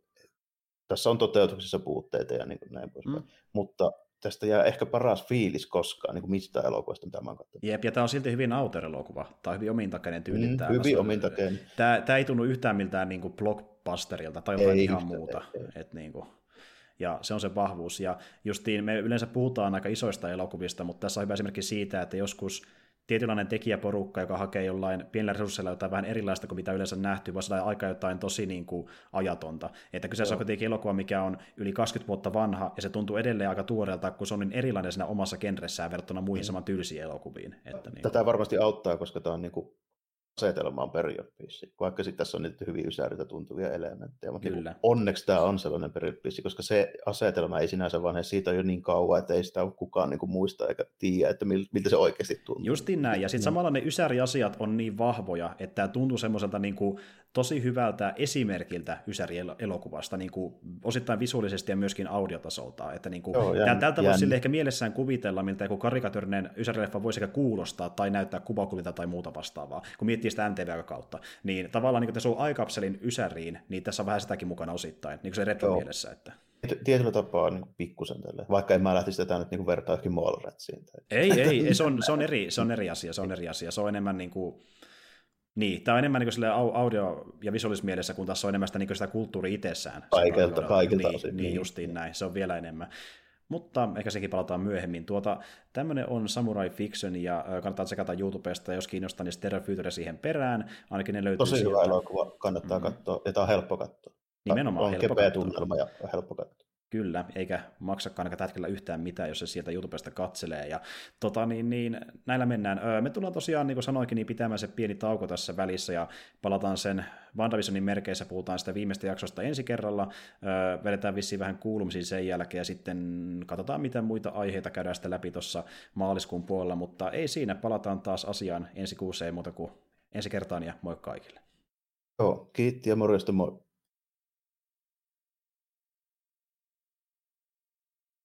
tässä on toteutuksessa puutteita ja niin kuin näin poispäin. Mm. Mutta tästä jää ehkä paras fiilis koskaan, niin kuin mistä elokuvasta tämä on katsonut. Jep, ja tämä on silti hyvin outer-elokuva. Tämä on hyvin omintakeinen tyyliltään. Mm, hyvin omintakeinen. Tämä, tämä ei tunnu yhtään miltään niin kuin blockbusterilta tai jotain ei, ihan yhtä, muuta. Ei, ei. Et niin kuin, ja se on se vahvuus. Ja justiin me yleensä puhutaan aika isoista elokuvista, mutta tässä on hyvä esimerkki siitä, että joskus tietynlainen tekijäporukka, joka hakee jollain pienellä resursseilla jotain vähän erilaista kuin mitä yleensä nähty, vaan saada aika jotain tosi niin kuin ajatonta. Että kyseessä on kuitenkin elokuva, mikä on yli 20 vuotta vanha, ja se tuntuu edelleen aika tuoreelta, kun se on niin erilainen siinä omassa genressään verrattuna muihin mm. saman tyylisiin elokuviin. Että niin Tätä varmasti auttaa, koska tämä on niin kuin asetelma on period piece, vaikka sitten tässä on niitä hyvin ysäriltä tuntuvia elementtejä, mutta Kyllä. Niin onneksi tämä on sellainen period piece, koska se asetelma ei sinänsä vaan siitä on jo niin kauan, että ei sitä ole kukaan niin muista eikä tiedä, että miltä se oikeasti tuntuu. Justiin näin, ja sitten mm. samalla ne ysäriasiat on niin vahvoja, että tämä tuntuu semmoiselta niin kuin tosi hyvältä esimerkiltä Ysäri-elokuvasta, niin kuin osittain visuaalisesti ja myöskin audiotasolta. Että niin kuin, Joo, jän, tältä voisi sille ehkä mielessään kuvitella, miltä joku karikatyrinen Ysäri-leffa voi sekä kuulostaa tai näyttää kuvakuvilta tai muuta vastaavaa, kun miettii sitä MTV kautta. Niin tavallaan niin tässä on aikapselin Ysäriin, niin tässä on vähän sitäkin mukana osittain, niin kuin se retro mielessä. Että... Tietyllä tapaa niin pikkusen tälle, vaikka en mä lähtisi tätä nyt niin vertaa johonkin Mallratsiin. Ei, ei, ei se, on, [laughs] se, on eri, se on eri asia, se on eri asia. Se on enemmän niin kuin, niin, tämä on enemmän niin sille audio- ja visuaalismielessä, kun tässä on enemmän sitä, niin sitä kulttuuri itsessään. Kaikilta, kaikilta niin, osin. Niin, niin, justiin näin, se on vielä enemmän. Mutta ehkä sekin palataan myöhemmin. Tuota, tämmöinen on Samurai Fiction, ja kannattaa tsekata YouTubesta, jos kiinnostaa, niin Stereo Future siihen perään. Ainakin ne löytyy Tosi hyvä elokuva, kannattaa mm-hmm. katsoa, ja tämä on helppo katsoa. Nimenomaan on helppo kepeä tunnelma ja helppo katsoa. Kyllä, eikä maksakaan aika tätkellä yhtään mitään, jos se sieltä YouTubesta katselee. Ja tota, niin, niin, näillä mennään. me tullaan tosiaan, niin kuin sanoinkin, niin pitämään se pieni tauko tässä välissä ja palataan sen WandaVisionin merkeissä, puhutaan sitä viimeistä jaksosta ensi kerralla. vedetään vissiin vähän kuulumisia sen jälkeen ja sitten katsotaan, mitä muita aiheita käydään sitten läpi tuossa maaliskuun puolella, mutta ei siinä, palataan taas asiaan ensi kuuseen muuta kuin ensi kertaan ja moi kaikille. Joo, kiitti ja morjesta moi.